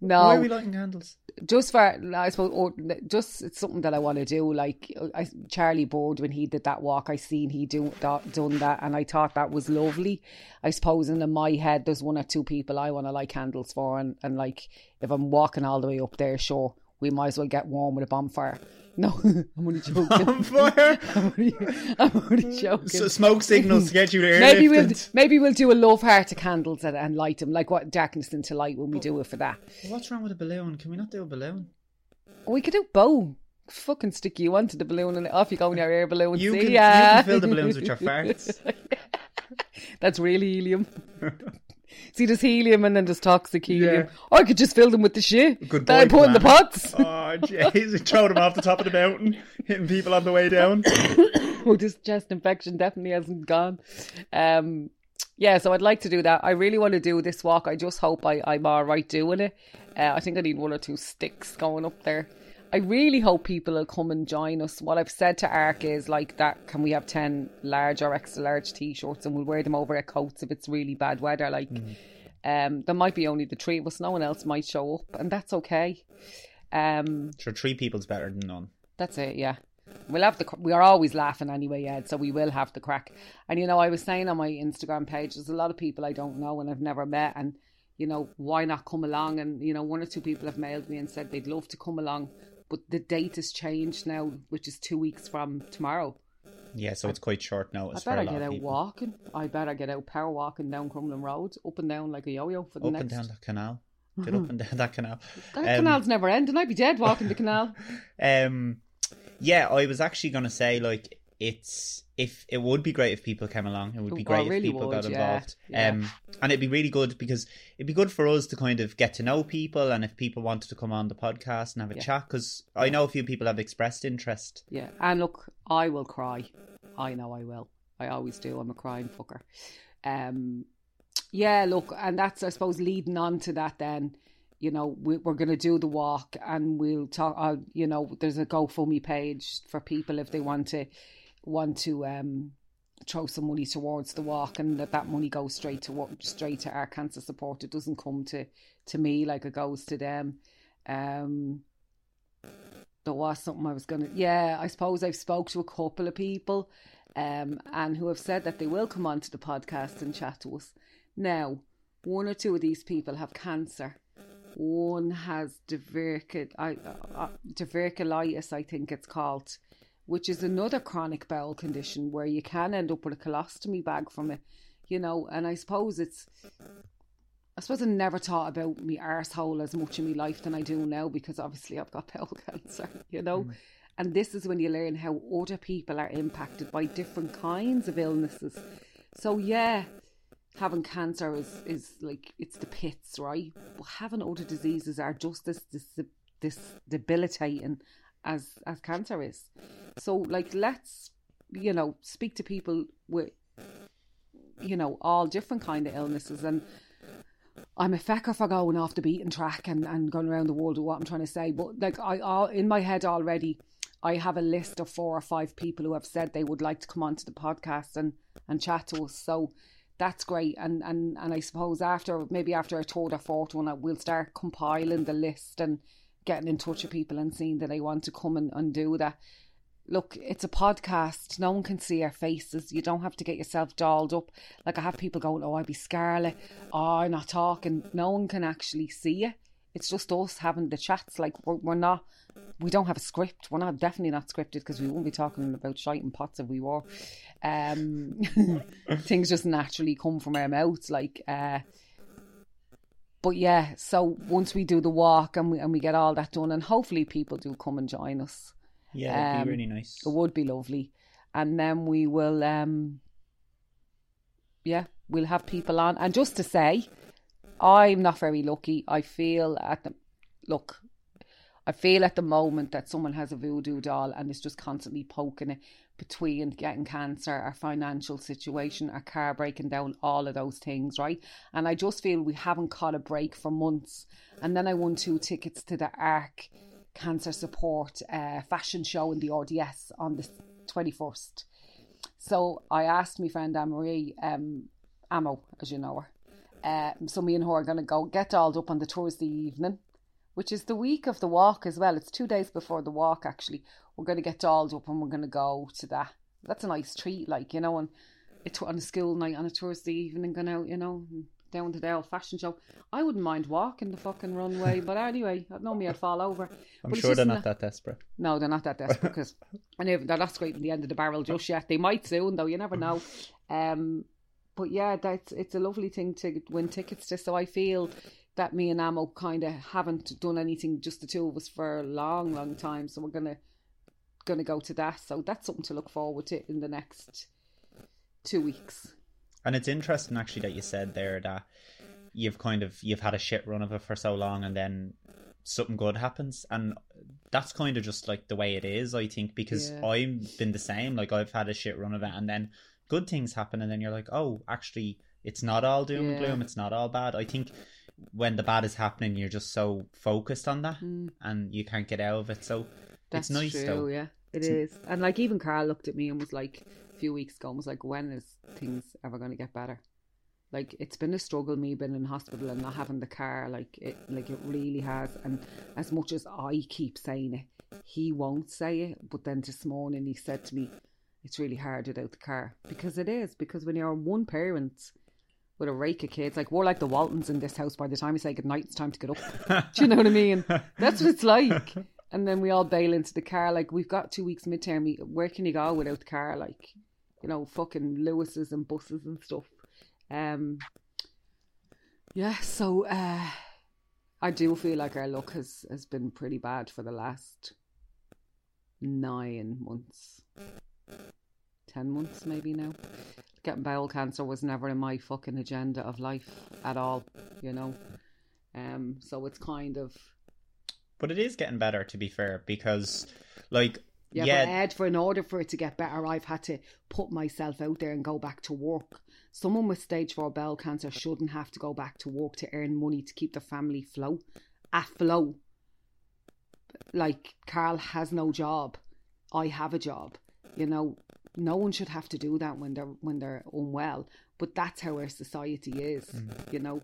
Speaker 2: No.
Speaker 1: Why are we lighting candles?
Speaker 2: Just for, I suppose, or just it's something that I want to do. Like I, Charlie Bird when he did that walk, I seen he do that, done that, and I thought that was lovely. I suppose in my head, there's one or two people I want to light candles for, and and like if I'm walking all the way up there, sure, we might as well get warm with a bonfire. No, (laughs) I'm only joking.
Speaker 1: Bonfire. (laughs)
Speaker 2: I'm, only, I'm only joking.
Speaker 1: So smoke signals to get you there.
Speaker 2: Maybe we'll maybe we'll do a love heart of candles and, and light them, like what darkness into light when we but, do it for that.
Speaker 1: What's wrong with a balloon? Can we not do a balloon?
Speaker 2: We could do both. Fucking stick you onto the balloon and off you go in your air balloon.
Speaker 1: You,
Speaker 2: See
Speaker 1: can,
Speaker 2: ya.
Speaker 1: you can fill the balloons with your (laughs) farts.
Speaker 2: That's really helium. See, there's helium and then there's toxic helium. Yeah. I could just fill them with the shit Good that I put in the pots. (laughs)
Speaker 1: Oh, jeez. Throw them off the top of the mountain, hitting people on the way down. (coughs)
Speaker 2: oh, this chest infection definitely hasn't gone. Um, yeah, so I'd like to do that. I really want to do this walk. I just hope I, I'm all right doing it. Uh, I think I need one or two sticks going up there. I really hope people will come and join us. What I've said to ARC is like that can we have 10 large or extra large t shirts and we'll wear them over our coats if it's really bad weather. Like, mm. um, there might be only the three of us, no one else might show up, and that's okay. Um,
Speaker 1: sure, three people's better than none.
Speaker 2: That's it, yeah. We'll have the we are always laughing anyway, Ed. So we will have the crack. And you know, I was saying on my Instagram page, there's a lot of people I don't know and I've never met, and you know, why not come along? And you know, one or two people have mailed me and said they'd love to come along but the date has changed now, which is two weeks from tomorrow.
Speaker 1: Yeah, so it's quite short notice.
Speaker 2: I better
Speaker 1: get
Speaker 2: out
Speaker 1: people.
Speaker 2: walking. I better get out power walking down Crumlin Road, up and down like a yo-yo for the
Speaker 1: up
Speaker 2: next.
Speaker 1: and down that canal. (laughs) Get up and down that canal.
Speaker 2: That um, canal's never ending. I'd be dead walking the canal. (laughs)
Speaker 1: Um, yeah, I was actually gonna say like it's if it would be great if people came along. It would be great really if people would, got involved. Yeah, um, and it'd be really good because it'd be good for us to kind of get to know people, and if people wanted to come on the podcast and have a yeah. chat, because I know a few people have expressed interest.
Speaker 2: Yeah, and look, I will cry. I know I will. I always do. I'm a crying fucker. Um, yeah, look, and that's I suppose leading on to that then you know, we, are going to do the walk and we'll talk. Uh, you know, there's a GoFundMe page for people if they want to want to um, throw some money towards the walk and that that money goes straight to work, straight to ARC cancer support. It doesn't come to, to me like it goes to them. Um, there was something I was to, yeah, I suppose I've spoke to a couple of people um, and who have said that they will come onto the podcast and chat to us. Now, one or two of these people have cancer. One has divertic, uh, uh, diverticulitis, I think it's called which is another chronic bowel condition where you can end up with a colostomy bag from it, you know. And I suppose it's I suppose I never thought about me arsehole as much in my life than I do now because obviously I've got (laughs) bowel cancer, you know. Mm. And this is when you learn how other people are impacted by different kinds of illnesses. So yeah, having cancer is, is like it's the pits, right? But having other diseases are just as this, this debilitating as as cancer is. So like let's you know speak to people with you know all different kind of illnesses and I'm a fecker for going off the beaten track and, and going around the world with what I'm trying to say. But like I, I in my head already, I have a list of four or five people who have said they would like to come onto the podcast and, and chat to us. So that's great. And, and, and I suppose after maybe after a third or fourth one, I will start compiling the list and getting in touch with people and seeing that they want to come and, and do that look, it's a podcast. No one can see our faces. You don't have to get yourself dolled up. Like I have people going, "Oh, I'd be Scarlet. Oh, I'm not talking." No one can actually see you. It's just us having the chats. Like we're, we're not. We don't have a script. We're not definitely not scripted because we won't be talking about shite and pots if we were. Um, (laughs) things just naturally come from our mouths. Like, uh, but yeah. So once we do the walk and we and we get all that done, and hopefully people do come and join us.
Speaker 1: Yeah, it'd um, be really nice.
Speaker 2: It would be lovely. And then we will um yeah, we'll have people on. And just to say, I'm not very lucky. I feel at the look, I feel at the moment that someone has a voodoo doll and is just constantly poking it between getting cancer, our financial situation, our car breaking down, all of those things, right? And I just feel we haven't caught a break for months. And then I won two tickets to the ARC cancer support uh, fashion show in the RDS on the 21st. So I asked my friend Anne Marie, um, Amo, as you know her. Uh, so me and her are going to go get dolled up on the Thursday evening, which is the week of the walk as well. It's two days before the walk, actually. We're going to get dolled up and we're going to go to that. That's a nice treat, like, you know, and it's on a school night on a Thursday evening, going out, you know, down to the old fashion show. I wouldn't mind walking the fucking runway, but anyway, I know me, I'd fall over.
Speaker 1: I'm but sure they're not that desperate.
Speaker 2: No, they're not that desperate (laughs) because I know they're not scraping the end of the barrel just yet. They might soon, though. You never know. Um, but yeah, that's it's a lovely thing to win tickets to. So I feel that me and Amo kind of haven't done anything, just the two of us, for a long, long time. So we're gonna gonna go to that. So that's something to look forward to in the next two weeks.
Speaker 1: And it's interesting actually that you said there that you've kind of you've had a shit run of it for so long and then something good happens and that's kind of just like the way it is i think because yeah. i've been the same like i've had a shit run of it and then good things happen and then you're like oh actually it's not all doom yeah. and gloom it's not all bad i think when the bad is happening you're just so focused on that mm. and you can't get out of it so that's it's nice true, though
Speaker 2: yeah it is. and like even carl looked at me and was like few weeks ago and was like, when is things ever going to get better? Like it's been a struggle, me being in hospital and not having the car. Like it, like it really has. And as much as I keep saying it, he won't say it. But then this morning he said to me, "It's really hard without the car because it is. Because when you're one parent." With a rake of kids. Like we're like the Waltons in this house. By the time you say goodnight, it's time to get up. (laughs) Do you know what I mean? That's what it's like. And then we all bail into the car. Like we've got two weeks midterm. Where can you go without the car? Like you know, fucking Luases and buses and stuff. Um, yeah, so uh, I do feel like our luck has, has been pretty bad for the last nine months, ten months maybe now. Getting bowel cancer was never in my fucking agenda of life at all, you know. Um, so it's kind of.
Speaker 1: But it is getting better, to be fair, because, like,
Speaker 2: yeah, yeah. but Ed, for in order for it to get better, I've had to put myself out there and go back to work. Someone with stage four bowel cancer shouldn't have to go back to work to earn money to keep the family flow afloat. Like Carl has no job, I have a job. You know, no one should have to do that when they're when they're unwell. But that's how our society is. Mm. You know,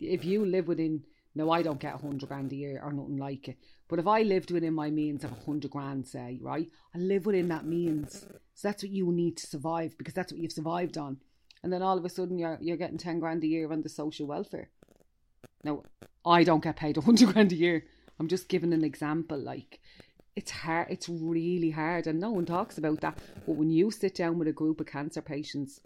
Speaker 2: if you live within no, I don't get a hundred grand a year or nothing like it. But if I lived within my means of a hundred grand, say, right, I live within that means. So that's what you need to survive because that's what you've survived on. And then all of a sudden you're you're getting ten grand a year on the social welfare. Now, I don't get paid a hundred (laughs) grand a year. I'm just giving an example. Like, it's hard. It's really hard, and no one talks about that. But when you sit down with a group of cancer patients,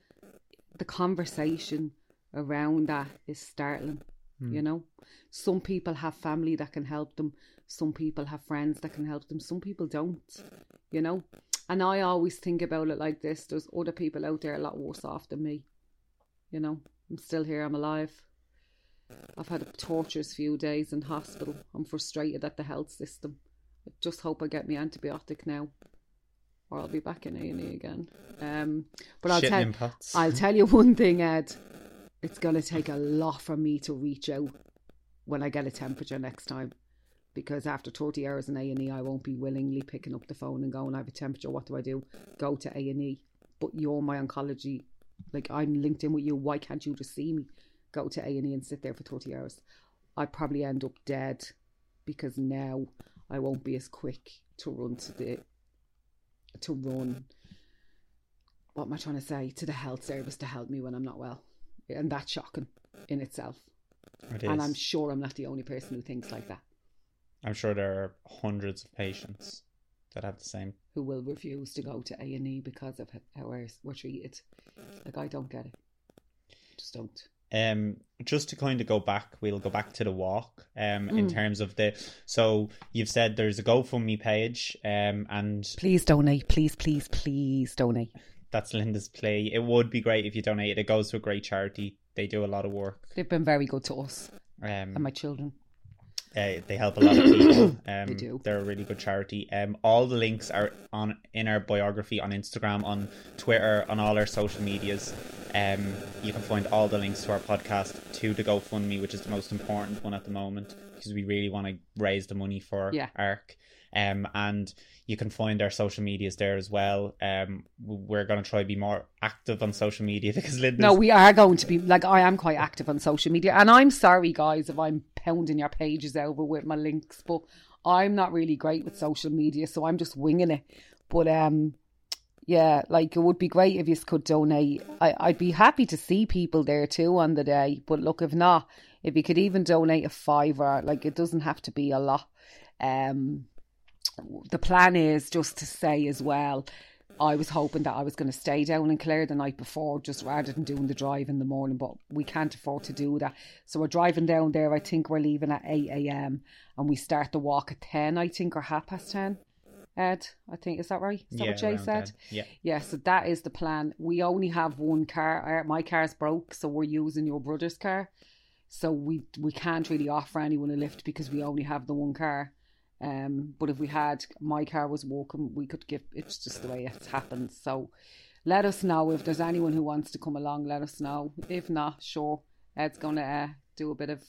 Speaker 2: the conversation around that is startling. You hmm. know, some people have family that can help them. Some people have friends that can help them. Some people don't. You know, and I always think about it like this: there's other people out there a lot worse off than me. You know, I'm still here. I'm alive. I've had a torturous few days in hospital. I'm frustrated at the health system. I just hope I get my antibiotic now, or I'll be back in A and E again. Um, but I'll
Speaker 1: Shitting
Speaker 2: tell (laughs) I'll tell you one thing, Ed. It's gonna take a lot for me to reach out when I get a temperature next time, because after thirty hours in A and E, I won't be willingly picking up the phone and going, "I have a temperature. What do I do?" Go to A and E. But you're my oncology. Like I'm linked in with you. Why can't you just see me? Go to A and E and sit there for thirty hours. I'd probably end up dead because now I won't be as quick to run to the to run what am I trying to say to the health service to help me when I'm not well. And that's shocking in itself.
Speaker 1: It
Speaker 2: And. I'm sure I'm not the only person who thinks like that,
Speaker 1: I'm sure there are hundreds of patients that have the same.
Speaker 2: who will refuse to go to A and E because of how we're, we're treated. Like I don't get it. Just don't.
Speaker 1: Um, just to kind of go back, we'll go back to the walk. Um, in
Speaker 2: Mm.
Speaker 1: terms of the, so you've said there's a GoFundMe page. Um, and
Speaker 2: Please donate. Please, please, please donate.
Speaker 1: that's Linda's play. It would be great if you donate. It goes to a great charity. They do a lot of work.
Speaker 2: They've been very good to us
Speaker 1: Um,
Speaker 2: and my children.
Speaker 1: Uh, they help a lot of people. (coughs) Um,
Speaker 2: They do.
Speaker 1: They're a really good charity. Um, all the links are on in our biography on Instagram, on Twitter, on all our social medias. Um, you can find all the links to our podcast, to the GoFundMe, which is the most important one at the moment because we really want to raise the money for
Speaker 2: Yeah.
Speaker 1: ARC. Um, and you can find our social medias there as well. Um, we're going to try to be more active on social media (laughs) because Linda's
Speaker 2: No, we are going to be like I am quite active on social media, and I'm sorry, guys, if I'm pounding your pages over with my links, but I'm not really great with social media, so I'm just winging it. But um, yeah, like it would be great if you could donate. I, I'd be happy to see people there too on the day. But look, if not, if you could even donate a fiver, like it doesn't have to be a lot. Um, the plan is just to say as well. I was hoping that I was going to stay down in Clare the night before, just rather than doing the drive in the morning. But we can't afford to do that, so we're driving down there. I think we're leaving at eight a.m. and we start the walk at ten. I think or half past ten. Ed, I think is that right? Is that
Speaker 1: yeah,
Speaker 2: what Jay said?
Speaker 1: then. Yeah.
Speaker 2: Yeah, so that is the plan. We only have one car. My car's broke, so we're using your brother's car. So we we can't really offer anyone a lift because we only have the one car. Um, but if we had my car was working, we could give. It's just the way it's happened. So let us know if there's anyone who wants to come along. Let us know. If not, sure, Ed's gonna uh, do a bit of.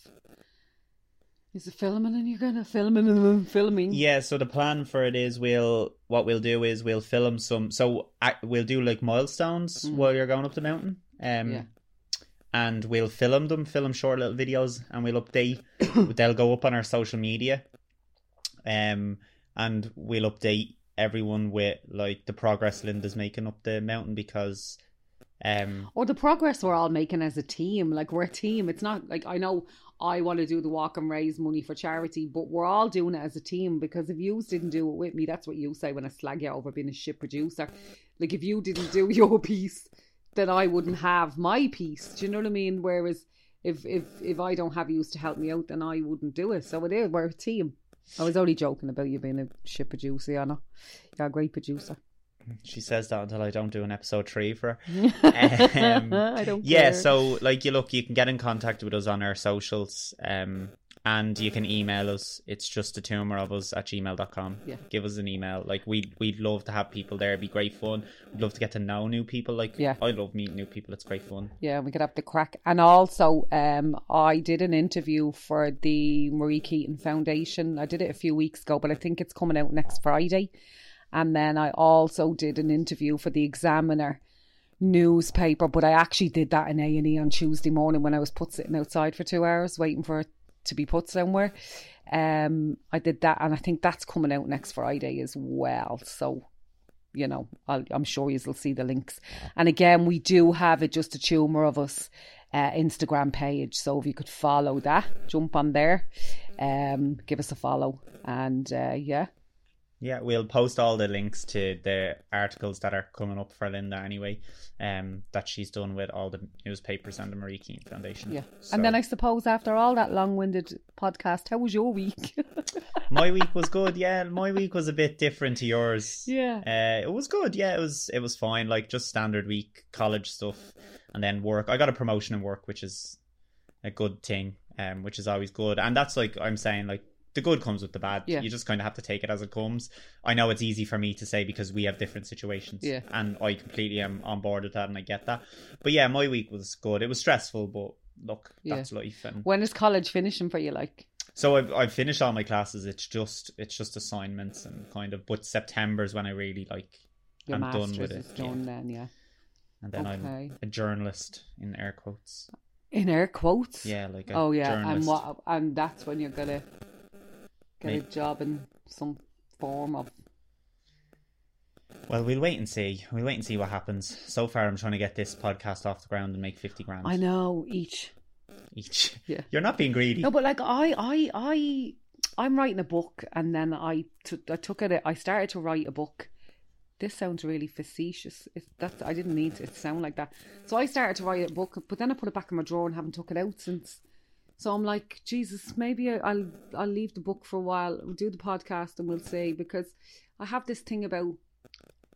Speaker 2: Is it filming and you're gonna filming and filming?
Speaker 1: Yeah, so the plan for it is we'll what we'll do is we'll film some so I, we'll do like milestones
Speaker 2: Mm.
Speaker 1: while you're going up the mountain. Um
Speaker 2: Yeah.
Speaker 1: and we'll film them, film short little videos and we'll update (coughs) they'll go up on our social media. Um and we'll update everyone with like the progress Linda's making up the mountain because um
Speaker 2: or the progress we're all making as a team. Like we're a team. It's not like I know I want to do the walk and raise money for charity, but we're all doing it as a team because if you didn't do it with me, that's what you say when I slag you over being a shit producer. Like if you didn't do (laughs) your piece, then I wouldn't have my piece. Do you know what I mean? Whereas if if if I don't have you to help me out, then I wouldn't do it. So it is we're a team. I was only joking about you being a shit producer, Anna. You're a great producer.
Speaker 1: she says that until I don't do an episode three for her. (laughs) Um,
Speaker 2: I don't
Speaker 1: yeah
Speaker 2: care.
Speaker 1: so like you look you can get in contact with us on our socials um and you can email us it's just a tumor of us at gmail.com
Speaker 2: Yeah.
Speaker 1: give us an email like we'd we'd love to have people there it'd be great fun we'd love to get to know new people like
Speaker 2: Yeah.
Speaker 1: i love meeting new people it's great fun
Speaker 2: Yeah, we could have the crack. And also, um, I did an interview for the Marie Keating Foundation. I did it a few weeks ago, but I think it's coming out next Friday. And then I also did an interview for the Examiner newspaper, but I actually did that in A and E on Tuesday morning when I was put sitting outside for two hours waiting for to be put somewhere. Um, I did that, and I think that's coming out next Friday as well. So you know, I'll, I'm sure you'll see the links. And again, we do have it just a tumour of us uh, Instagram page. So if you could follow that, jump on there, um, give us a follow, and uh, yeah,
Speaker 1: Yeah, we'll post all the links to the articles that are coming up for Linda anyway, um, that she's done with all the newspapers and the Marie Keating Foundation.
Speaker 2: Yeah.
Speaker 1: So-
Speaker 2: And then I suppose after all that long-winded podcast, how was your week? (laughs)
Speaker 1: my week was good. Yeah, my week was a bit different to yours.
Speaker 2: yeah.
Speaker 1: Uh, it was good. Yeah, it was. It was fine. Like just standard week, college stuff, and then work. I got a promotion in work, which is a good thing. Um, which is always good. And that's like I'm saying, like the good comes with the bad.
Speaker 2: Yeah.
Speaker 1: You just kind of have to take it as it comes. I know it's easy for me to say because we have different situations.
Speaker 2: Yeah.
Speaker 1: And I completely am on board with that, and I get that. But yeah, my week was good. It was stressful, but look,
Speaker 2: Yeah.
Speaker 1: that's life. And
Speaker 2: When is college finishing for you? Like,
Speaker 1: so I've I've finished all my classes. It's just it's just assignments and kind of. But September's when I really like.
Speaker 2: your
Speaker 1: I'm done with it.
Speaker 2: done
Speaker 1: yeah.
Speaker 2: then, yeah.
Speaker 1: And then I'm a journalist in air quotes.
Speaker 2: In air quotes.
Speaker 1: Yeah, like a
Speaker 2: Oh yeah, and what? And that's when you're gonna get a job in some form of.
Speaker 1: Well, we'll wait and see. We'll wait and see what happens. So far, I'm trying to get this podcast off the ground and make fifty grand
Speaker 2: I know each.
Speaker 1: each.
Speaker 2: Yeah. (laughs)
Speaker 1: You're not being greedy.
Speaker 2: No, but like I, I, I, I'm writing a book, and then I took, I took it. I started to write a book. This sounds really facetious. It's, that's I didn't need it to sound like that. So I started to write a book, but then I put it back in my drawer and haven't took it out since. So I'm like, Jesus, maybe I'll I'll leave the book for a while. We'll do the podcast and we'll see because I have this thing about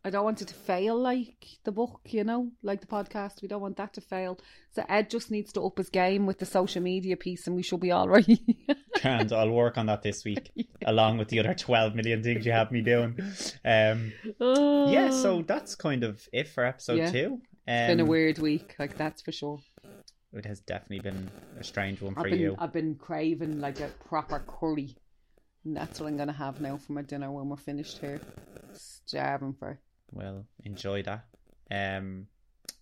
Speaker 2: I don't want it to fail like the book, you know, like the podcast. We don't want that to fail. So Ed just needs to up his game with the social media piece, and we should be all right. (laughs)
Speaker 1: and I'll work on that this week, (laughs) along with the other twelve million things you have me doing. Um, yeah, so that's kind of it for episode
Speaker 2: Yeah.
Speaker 1: two. Um,
Speaker 2: It's been a weird week, like that's for sure.
Speaker 1: It has definitely been a strange one
Speaker 2: I've
Speaker 1: for
Speaker 2: been
Speaker 1: you.
Speaker 2: I've been craving like a proper curry. And that's what I'm gonna have now for my dinner when we're finished here. Starving for.
Speaker 1: Well, enjoy that. Um,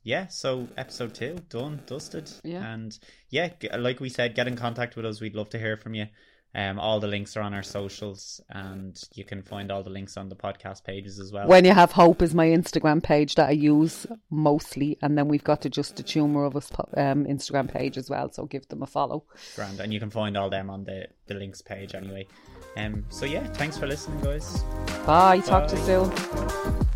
Speaker 1: yeah. So episode two done, dusted.
Speaker 2: Yeah.
Speaker 1: And yeah, like we said, get in contact with us. We'd love to hear from you. Um, all the links are on our socials, and you can find all the links on the podcast pages as well.
Speaker 2: When you have hope is my Instagram page that I use mostly, and then we've got the Just the Tumour of Us um, Instagram page as well. So give them a follow.
Speaker 1: Grand, and you can find all them on the the links page anyway. Um, so yeah, thanks for listening, guys.
Speaker 2: Bye. Talk to you soon.